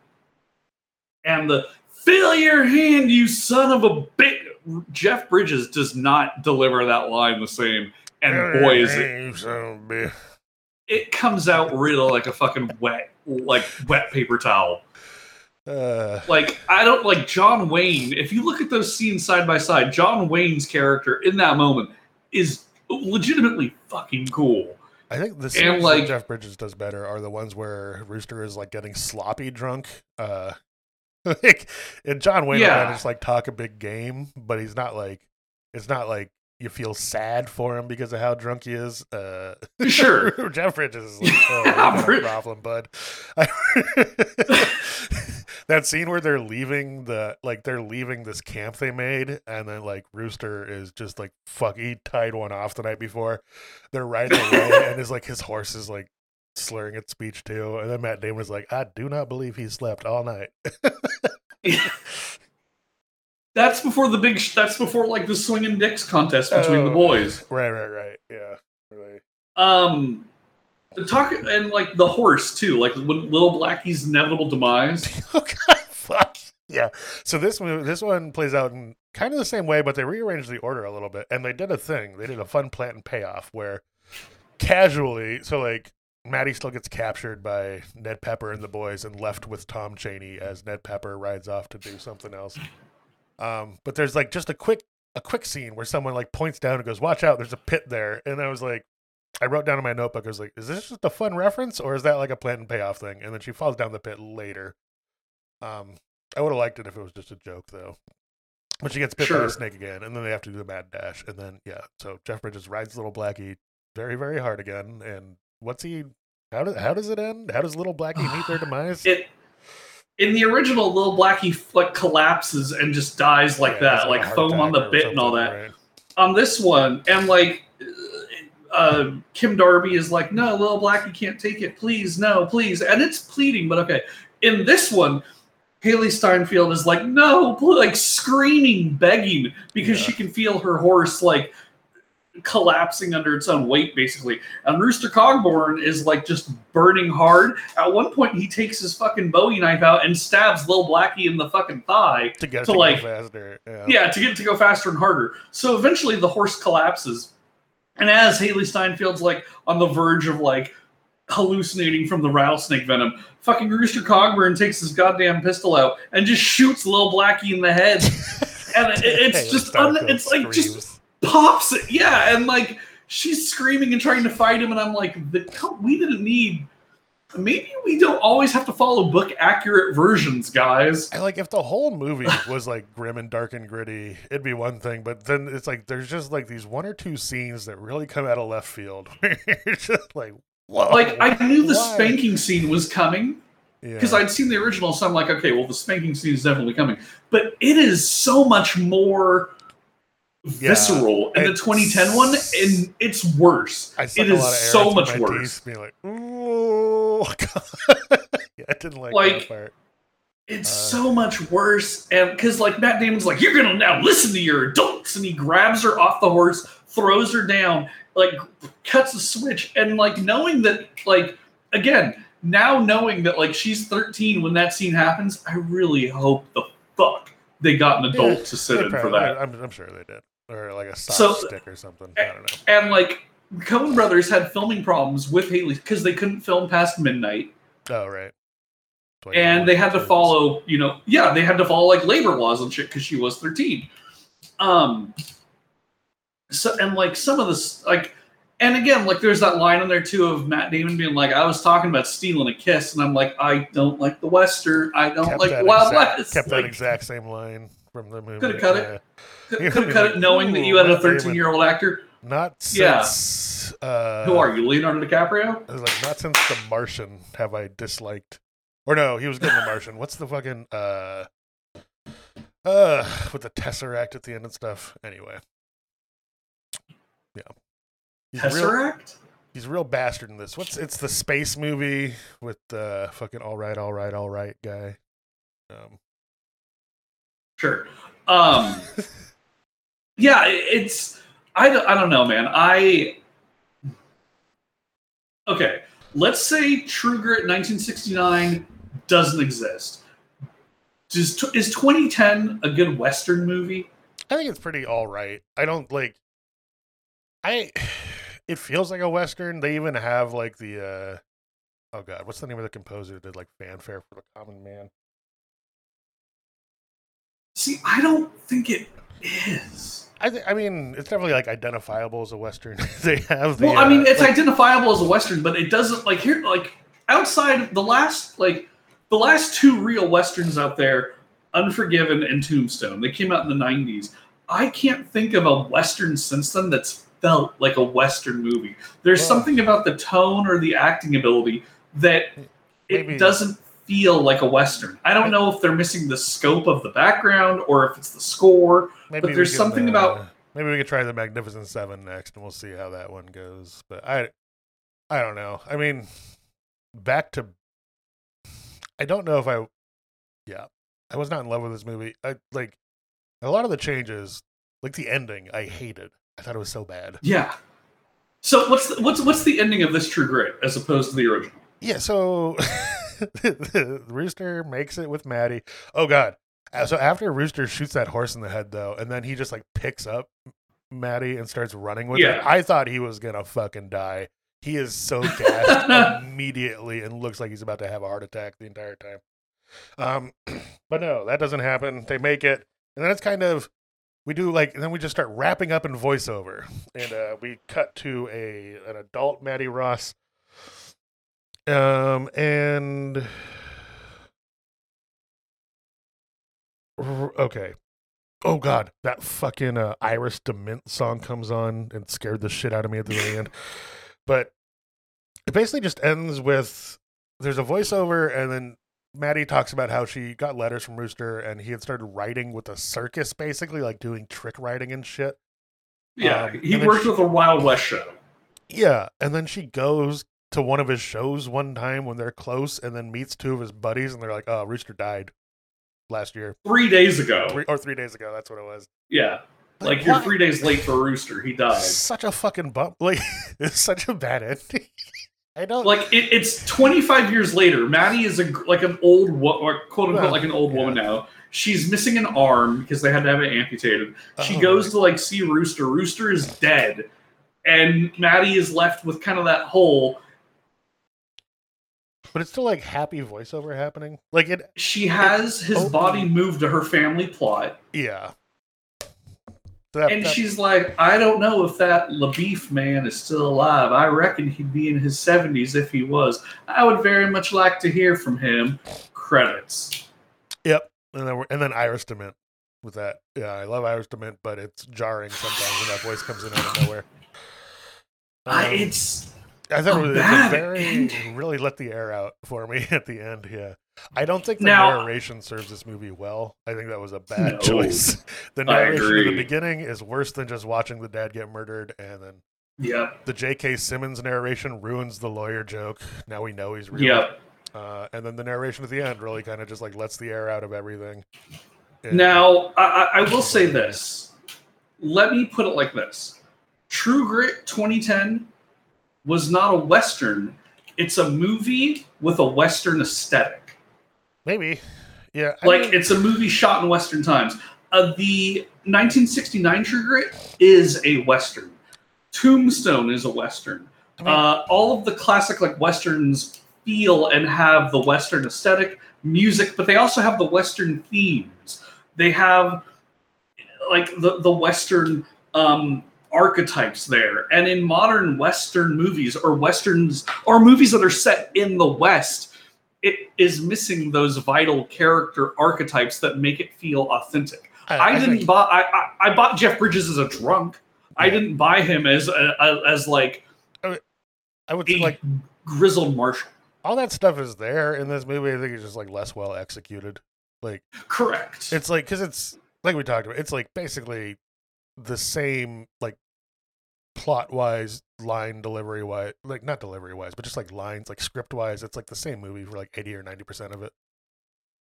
and the fill your hand you son of a big jeff bridges does not deliver that line the same and boy is it Hey, you son of a bitch. it comes out really like a fucking wet like wet paper towel Uh, like I don't like John Wayne. If you look at those scenes side by side, John Wayne's character in that moment is legitimately fucking cool. I think the And, scenes like- that Jeff Bridges does better are the ones where Rooster is like getting sloppy drunk. Uh, like and John Wayne Yeah. just like talk a big game, but he's not like it's not like you feel sad for him because of how drunk he is. Uh, Sure. Jeff Bridges is like, oh, a problem, bud. that scene where they're leaving the like they're leaving this camp they made, and then like Rooster is just like fuck. He tied one off the night before. They're riding away, and is like his horse is like slurring its speech too. And then Matt Damon was like, "I do not believe he slept all night." That's before the big. Sh- that's before like the swinging dicks contest between the Oh. boys. right, right, right. Yeah, really. Um, the talk and like the horse too. Like when Little Blackie's inevitable demise. Oh god, fuck. Yeah. So this one, this one plays out in kind of the same way, but they rearranged the order a little bit, and they did a thing. They did a fun plant and payoff where casually, so like Mattie still gets captured by Ned Pepper and the boys, and left with Tom Chaney as Ned Pepper rides off to do something else. Um, but there's like just a quick a quick scene where someone like points down and goes, "Watch out! There's a pit there," and I was like. I wrote down in my notebook, I was like, is this just a fun reference or is that like a plant and payoff thing? And then she falls down the pit later. Um, I would have liked it if it was just a joke, though. But she gets bit by a snake again, and then they have to do the mad dash, and then yeah. So Jeff Bridges rides little Blackie very, very hard again. And what's he? How does how does it end? How does little Blackie meet their demise? It in the original, Little Blackie like collapses and just dies like Yeah, that, like foam on the bit and all that. right? on this one, and like uh, Kim Darby is like, "No, little Blackie can't take it. Please, no, please." And it's pleading, but okay. In this one, Hailee Steinfeld is like, "No," like screaming, begging because Yeah. she can feel her horse like collapsing under its own weight, basically. And Rooster Cogburn is like just burning hard. At one point, he takes his fucking Bowie knife out and stabs Lil Blackie in the fucking thigh To get it to, to like- go faster. Yeah. yeah, to get it to go faster and harder. So eventually the horse collapses. And as Hailee Steinfeld's like on the verge of like hallucinating from the rattlesnake venom, fucking Rooster Cogburn takes his goddamn pistol out and just shoots Lil Blackie in the head. and it, it's just un, it's like just screams. Pops it. Yeah, and like she's screaming and trying to fight him, and I'm like, the, we didn't need. Maybe we don't always have to follow book accurate versions, guys. I like if the whole movie was like grim and dark and gritty, it'd be one thing. But then it's like there's just like these one or two scenes that really come out of left field. You're just like, whoa. Like I knew the why? spanking scene was coming, Yeah. because I'd seen the original, so I'm like, okay, well, the spanking scene is definitely coming. But it is so much more Yeah, visceral in the 2010 one, and it's worse. I it a is lot of air so much worse. teeth, like, ooh, yeah, I didn't like, Like, that part. It's Uh, so much worse, and because like Matt Damon's like, you're gonna now listen to your adults, and he grabs her off the horse, throws her down, like cuts the switch, and like knowing that, like again, now knowing that like she's 13 when that scene happens, I really hope the fuck they got an adult Yeah, to sit in for that. I'm, I'm sure they did, or like a soft So- stick or something. I don't know. And like Coen Brothers had filming problems with Hailee because they couldn't film past midnight. Oh right. Twenty and they had to follow you know yeah they had to follow like labor laws and shit because she was 13 um so and like some of this like And again, like there's that line in there too of Matt Damon being like, "I was talking about stealing a kiss," and I'm like, "I don't like the western. I don't Kept like Wild exact, West." Kept that exact same line from the movie. Coulda cut it. yeah. could, You're could gonna cut it knowing that you had a 13 year old actor. Not Yeah. since. Uh, Who are you, Leonardo DiCaprio? I was like, not since The Martian have I disliked. Or no, he was good in The Martian. What's the fucking uh, uh, with the Tesseract at the end and stuff. Anyway, yeah, he's real. Tesseract? He's a real bastard in this. What's it's the space movie with the fucking all right, all right, all right guy. Um, Sure. Um, yeah, it's I don't, I don't know, man. I okay. Let's say True Grit 1969 doesn't exist. Does, is 2010 a good Western movie? I think it's pretty all right. I don't like. I. It feels like a western. They even have like the. uh Oh god, what's the name of the composer who did like fanfare for the common man? See, I don't think it is. I th- I mean, it's definitely like identifiable as a western. they have the. Well, I uh, mean, it's like- identifiable as a western, but it doesn't like here like outside the last like the last two real westerns out there, Unforgiven and Tombstone. They came out in the '90s. I can't think of a western since then that's felt like a western movie. There's Well- something about the tone or the acting ability that it Maybe- doesn't feel like a western. I don't know if they're missing the scope of the background or if it's the score. maybe but there's something about- uh, Maybe we could try the Magnificent Seven next, and we'll see how that one goes. But I, I don't know. I mean, back to. I don't know if I. Yeah, I was not in love with this movie. I like a lot of the changes, like the ending. I hated. I thought it was so bad. Yeah. So what's the, what's what's the ending of this True Grit as opposed to the original? Yeah, so Rooster makes it with Mattie. Oh God! Uh, So after Rooster shoots that horse in the head, though, and then he just like picks up Mattie and starts running with Yeah. her. I thought he was gonna fucking die. He is so gassed immediately and looks like he's about to have a heart attack the entire time. Um, but no, that doesn't happen. They make it, and then it's kind of we do like, and then we just start wrapping up in voiceover, and uh, we cut to a an adult Mattie Ross. Um, and okay. Oh god, that fucking uh, Iris DeMent song comes on and scared the shit out of me at the very end. But it basically just ends with there's a voiceover and then Mattie talks about how she got letters from Rooster and he had started writing with a circus basically like doing trick writing and shit. Yeah, Um, he and worked she- with a Wild West show. Yeah, and then she goes to one of his shows one time when they're close and then meets two of his buddies and they're like, "Oh, Rooster died last year." Three days ago. Three, or 3 days ago, that's what it was. Yeah. Like you're three days late for Rooster. He died. such a fucking bump. Like it's such a bad ending. I don't Like it, it's 25 years later. Mattie is a like an old quote unquote Well, like an old woman now. She's missing an arm because they had to have it amputated. She Oh, goes to like see Rooster. Rooster is dead, and Mattie is left with kind of that hole. But it's still like happy voiceover happening. Like it She has his Oh. body moved to her family plot, yeah. That- and that- she's like, "I don't know if that LaBoeuf man is still alive. I reckon he'd be in his 70s if he was. I would very much like to hear from him." Credits. Yep. And then we're, and then Iris DeMent with that. Yeah, I love Iris DeMent, but it's jarring sometimes when that voice comes in out of nowhere. I, Um, it's I thought a it was, very really let the air out for me at the end. Yeah, I don't think the Now- narration serves this movie well. I think that was a bad No. choice. The narration at the beginning is worse than just watching the dad get murdered, and then yep, the J.K. Simmons narration ruins the lawyer joke. Now we know he's real. yep. Uh, and then the narration at the end really kind of just like lets the air out of everything. And- Now I, I I will say this. Let me put it like this: True Grit 2010 was not a western. It's a movie with a western aesthetic. maybe, yeah, I Like mean- it's a movie shot in western times. Uh, the 1969 True Grit is a western. Tombstone is a western. I mean- uh, all of the classic like westerns feel and have the western aesthetic, music, but they also have the western themes. They have like the the western um, archetypes there. And in modern Western movies or Westerns or movies that are set in the West, it is missing those vital character archetypes that make it feel authentic. I, didn't think- buy. I, I, I bought Jeff Bridges as a drunk. I didn't buy him as a, a, as like I would like grizzled marshal. all that stuff is there in this movie. I think it's just like less well executed. Like Correct. it's like because it's like we talked about. It's like basically the same like plot wise, line delivery wise, like not delivery wise, but just like lines, like script wise. It's like the same movie for like eighty or ninety percent of it.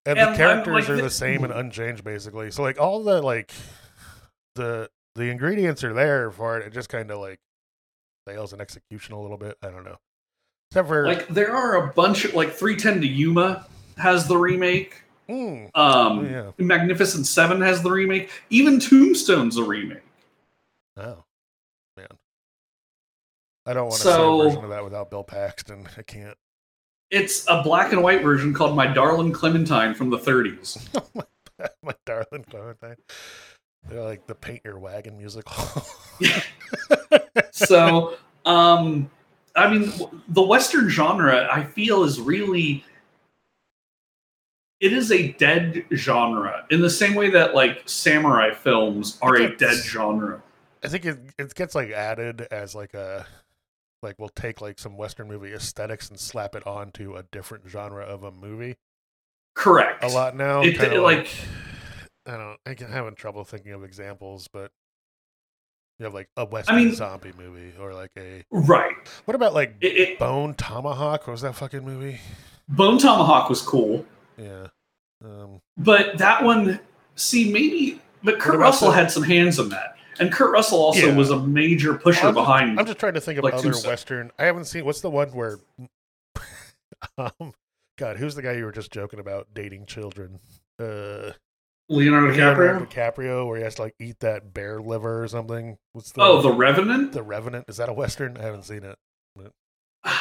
And, And the characters like are the- the same and unchanged basically. So like all the like the the ingredients are there for it. It just kind of like fails in execution a little bit. I don't know. Except for like there are a bunch of like 310 to Yuma has the remake. Mm, Um, yeah. Magnificent Seven has the remake. Even Tombstone's a remake. Oh. I don't want to So- see a version of that without Bill Paxton. I can't. It's a black and white version called My Darling Clementine from the 30s. My darling Clementine. They're like the Paint Your Wagon musical. so um i mean the western genre i feel is really it is a dead genre in the same way that like samurai films are a dead genre I think it it gets like added as like a like we'll take like some Western movie aesthetics and slap it onto a different genre of a movie correct a lot now. it, it, like I don't. I can having trouble thinking of examples, but you have like a Western mean- zombie movie or like a. right What about like it, Bone Tomahawk? What was that fucking movie? bone tomahawk was cool Yeah. Um, but that one see maybe but kurt russell had some hands on that and kurt russell also Yeah. was a major pusher I'm behind I'm just trying to think of like other Western. I haven't seen. What's the one where? um, God, who's the guy you were just joking about dating children? Uh, leonardo DiCaprio. Leonardo DiCaprio, where he has to like eat that bear liver or something. What's the? oh the revenant the Revenant. Is that a Western? I haven't seen it.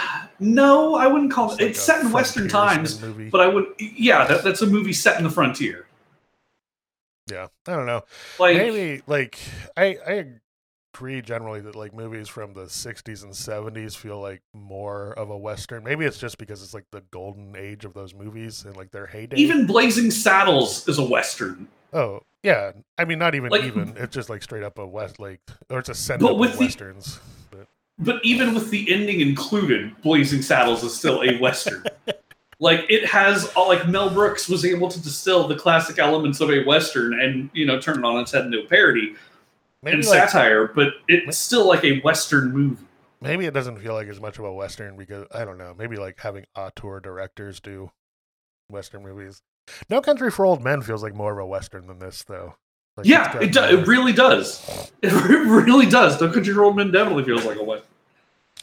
No, I wouldn't call it. like It's set in Western times, movie. but I would. Yeah, that, that's a movie set in the frontier. Yeah, I don't know. Like, Maybe like I I agree generally that like movies from the 60s and 70s feel like more of a western. Maybe it's just because it's like the golden age of those movies and like their heyday. even Blazing Saddles is a western, oh yeah, I mean not even Like- even. It's just like straight up a west like or it's a send up with of the- westerns. But but even with the ending included, Blazing Saddles is still a western. Like it has all like Mel Brooks was able to distill the classic elements of a western and you know turn it on its head into a parody maybe and like satire, but it's still like a western movie. maybe it doesn't feel like as much of a western because I don't know. Maybe like having auteur directors do western movies. No Country for Old Men feels like more of a western than this, though. Like, yeah, it, do, it really does. It really does. No Country for Old Men definitely feels like a western.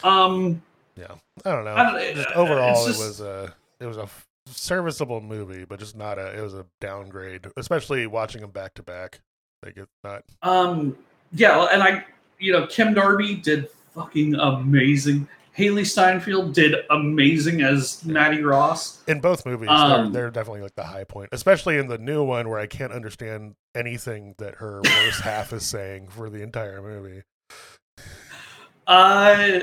Um, Yeah, I don't know. I don't- just uh, overall, it's it was a it was a f- serviceable movie, but just not a. It was a downgrade, especially watching them back to back. Like it's not. Um, yeah, and I, you know, Kim Darby did fucking amazing. Hailee Steinfeld did amazing as Mattie Ross. In both movies, Um, they're, they're definitely like the high point, especially in the new one where I can't understand anything that her worst half is saying for the entire movie. Uh,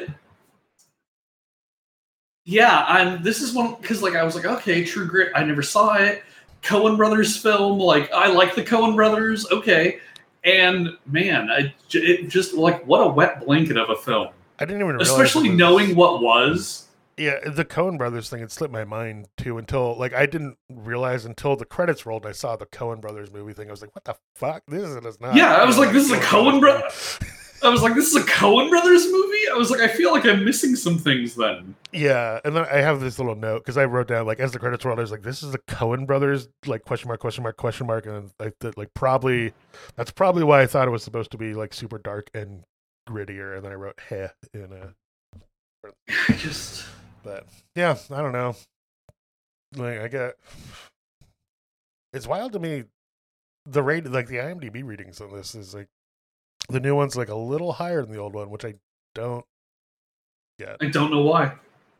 yeah, I'm. This is one because like I was like, okay, True Grit. I never saw it. Coen Brothers film. Like I like the Coen Brothers. Okay, and man, I, it just like what a wet blanket of a film. I didn't even realize, Especially knowing what was. Yeah, the Coen brothers thing, it slipped my mind too until like I didn't realize until the credits rolled I saw the Coen brothers movie thing. I was like, what the fuck? This is not Yeah, I was like, this is a Coen Brothers. I was like, this is a Coen Brothers movie. I was like, I feel like I'm missing some things then. Yeah, and then I have this little note because I wrote down like as the credits rolled, I was like, "This is the Coen brothers?" Like question mark, question mark, question mark, and I th- like probably that's probably why I thought it was supposed to be like super dark and grittier, and then I wrote "heh" in a. I just But yeah, I don't know. Like I get, it's wild to me. The rate, like the IMDb readings on this, is like the new one's like a little higher than the old one, which I don't get. I don't know why.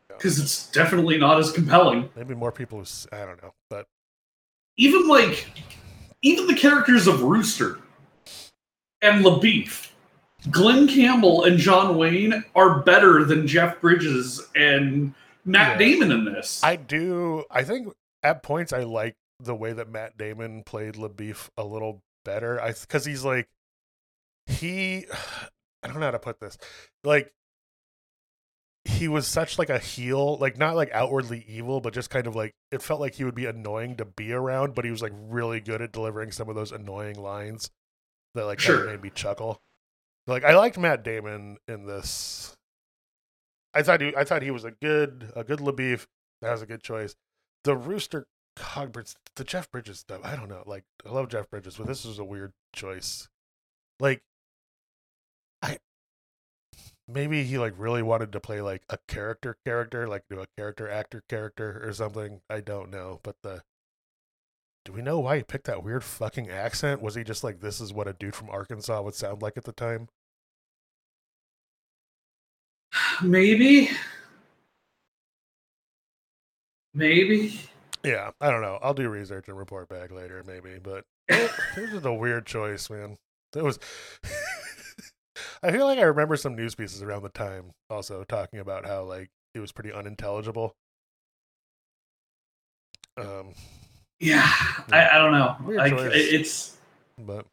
Because it's definitely not as compelling. Maybe more people. who I don't know, but Even like even the characters of Rooster and LaBoeuf Glen Campbell and John Wayne are better than Jeff Bridges and Matt Yeah. Damon in this. I do. I think at points I like the way that Matt Damon played LaBoeuf a little better. I because he's like he. I don't know how to put this. Like he was such like a heel, like not like outwardly evil, but just kind of like it felt like he would be annoying to be around. But he was like really good at delivering some of those annoying lines that like Sure. made me chuckle. Like I liked Matt Damon in this. I thought he, I thought he was a good, a good LaBoeuf. That was a good choice. The Rooster Cogburns, the Jeff Bridges stuff. I don't know. Like I love Jeff Bridges, but this was a weird choice. Like, I maybe he like really wanted to play like a character character, like do a character actor character or something. I don't know, but the. Do we know why he picked that weird fucking accent? Was he just like this is what a dude from Arkansas would sound like at the time? Maybe. Maybe. Yeah, I don't know. I'll do research and report back later, maybe. But it was just a weird choice, man. It was. I feel like I remember some news pieces around the time also talking about how like it was pretty unintelligible. Um, Yeah, I, I don't know. Like choice. it's but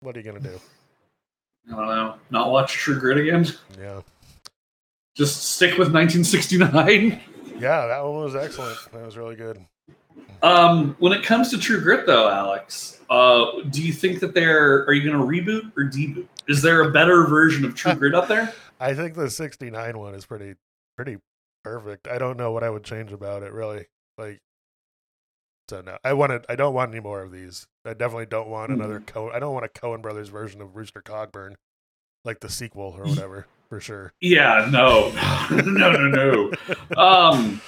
what are you gonna do? I don't know. Not watch True Grit again. Yeah, Just stick with 1969. yeah, that one was excellent. That was really good. Um, when it comes to True Grit, though, Alex, uh, do you think that they're are you going to reboot or deboot? Is there a better version of True Grit up there? I think the '69 one is pretty, pretty perfect. I don't know what I would change about it, really. Like, so no, I wanted. I don't want any more of these. I definitely don't want another Co. I don't want a Coen Brothers version of Rooster Cogburn, like the sequel or whatever, for sure. Yeah, no, no, no, no. Um,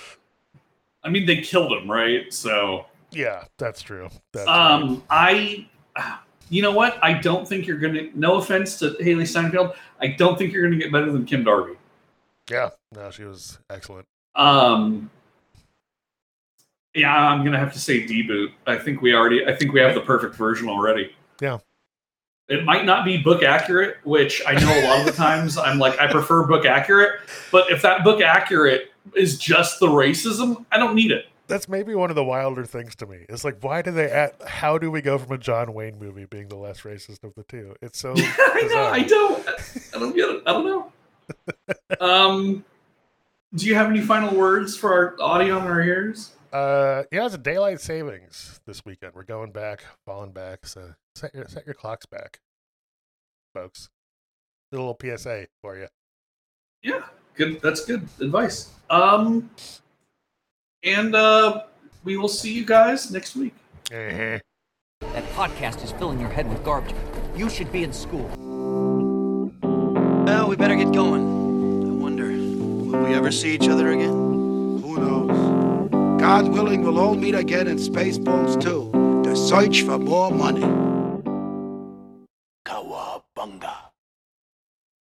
I mean, they killed him, right? So, Yeah, that's true. That's right. um, I, you know what? I don't think you're gonna. No offense to Hailee Steinfeld, I don't think you're gonna get better than Kim Darby. yeah, no, she was excellent. Um, yeah, I'm gonna have to say deboot. I think we already. I think we have the perfect version already. Yeah. It might not be book accurate, which I know a lot of the times I'm like I prefer book accurate. But if that book accurate is just the racism, I don't need it. That's maybe one of the wilder things to me. It's like, why do they? Add, how do we go from a John Wayne movie being the less racist of the two? It's so. I know. I don't. I don't get it. I don't know. Um, do you have any final words for our audio and our ears? Uh, yeah, it's a daylight savings this weekend. We're going back, falling back. So set your set your clocks back, folks. A little PSA for you. Yeah, good. That's good advice. Um, and uh, we will see you guys next week. Eh-heh. That podcast is filling your head with garbage. You should be in school. Well, we better get going. I wonder, will we ever see each other again? Who knows? God willing, we'll all meet again in Spaceballs too to search for more money.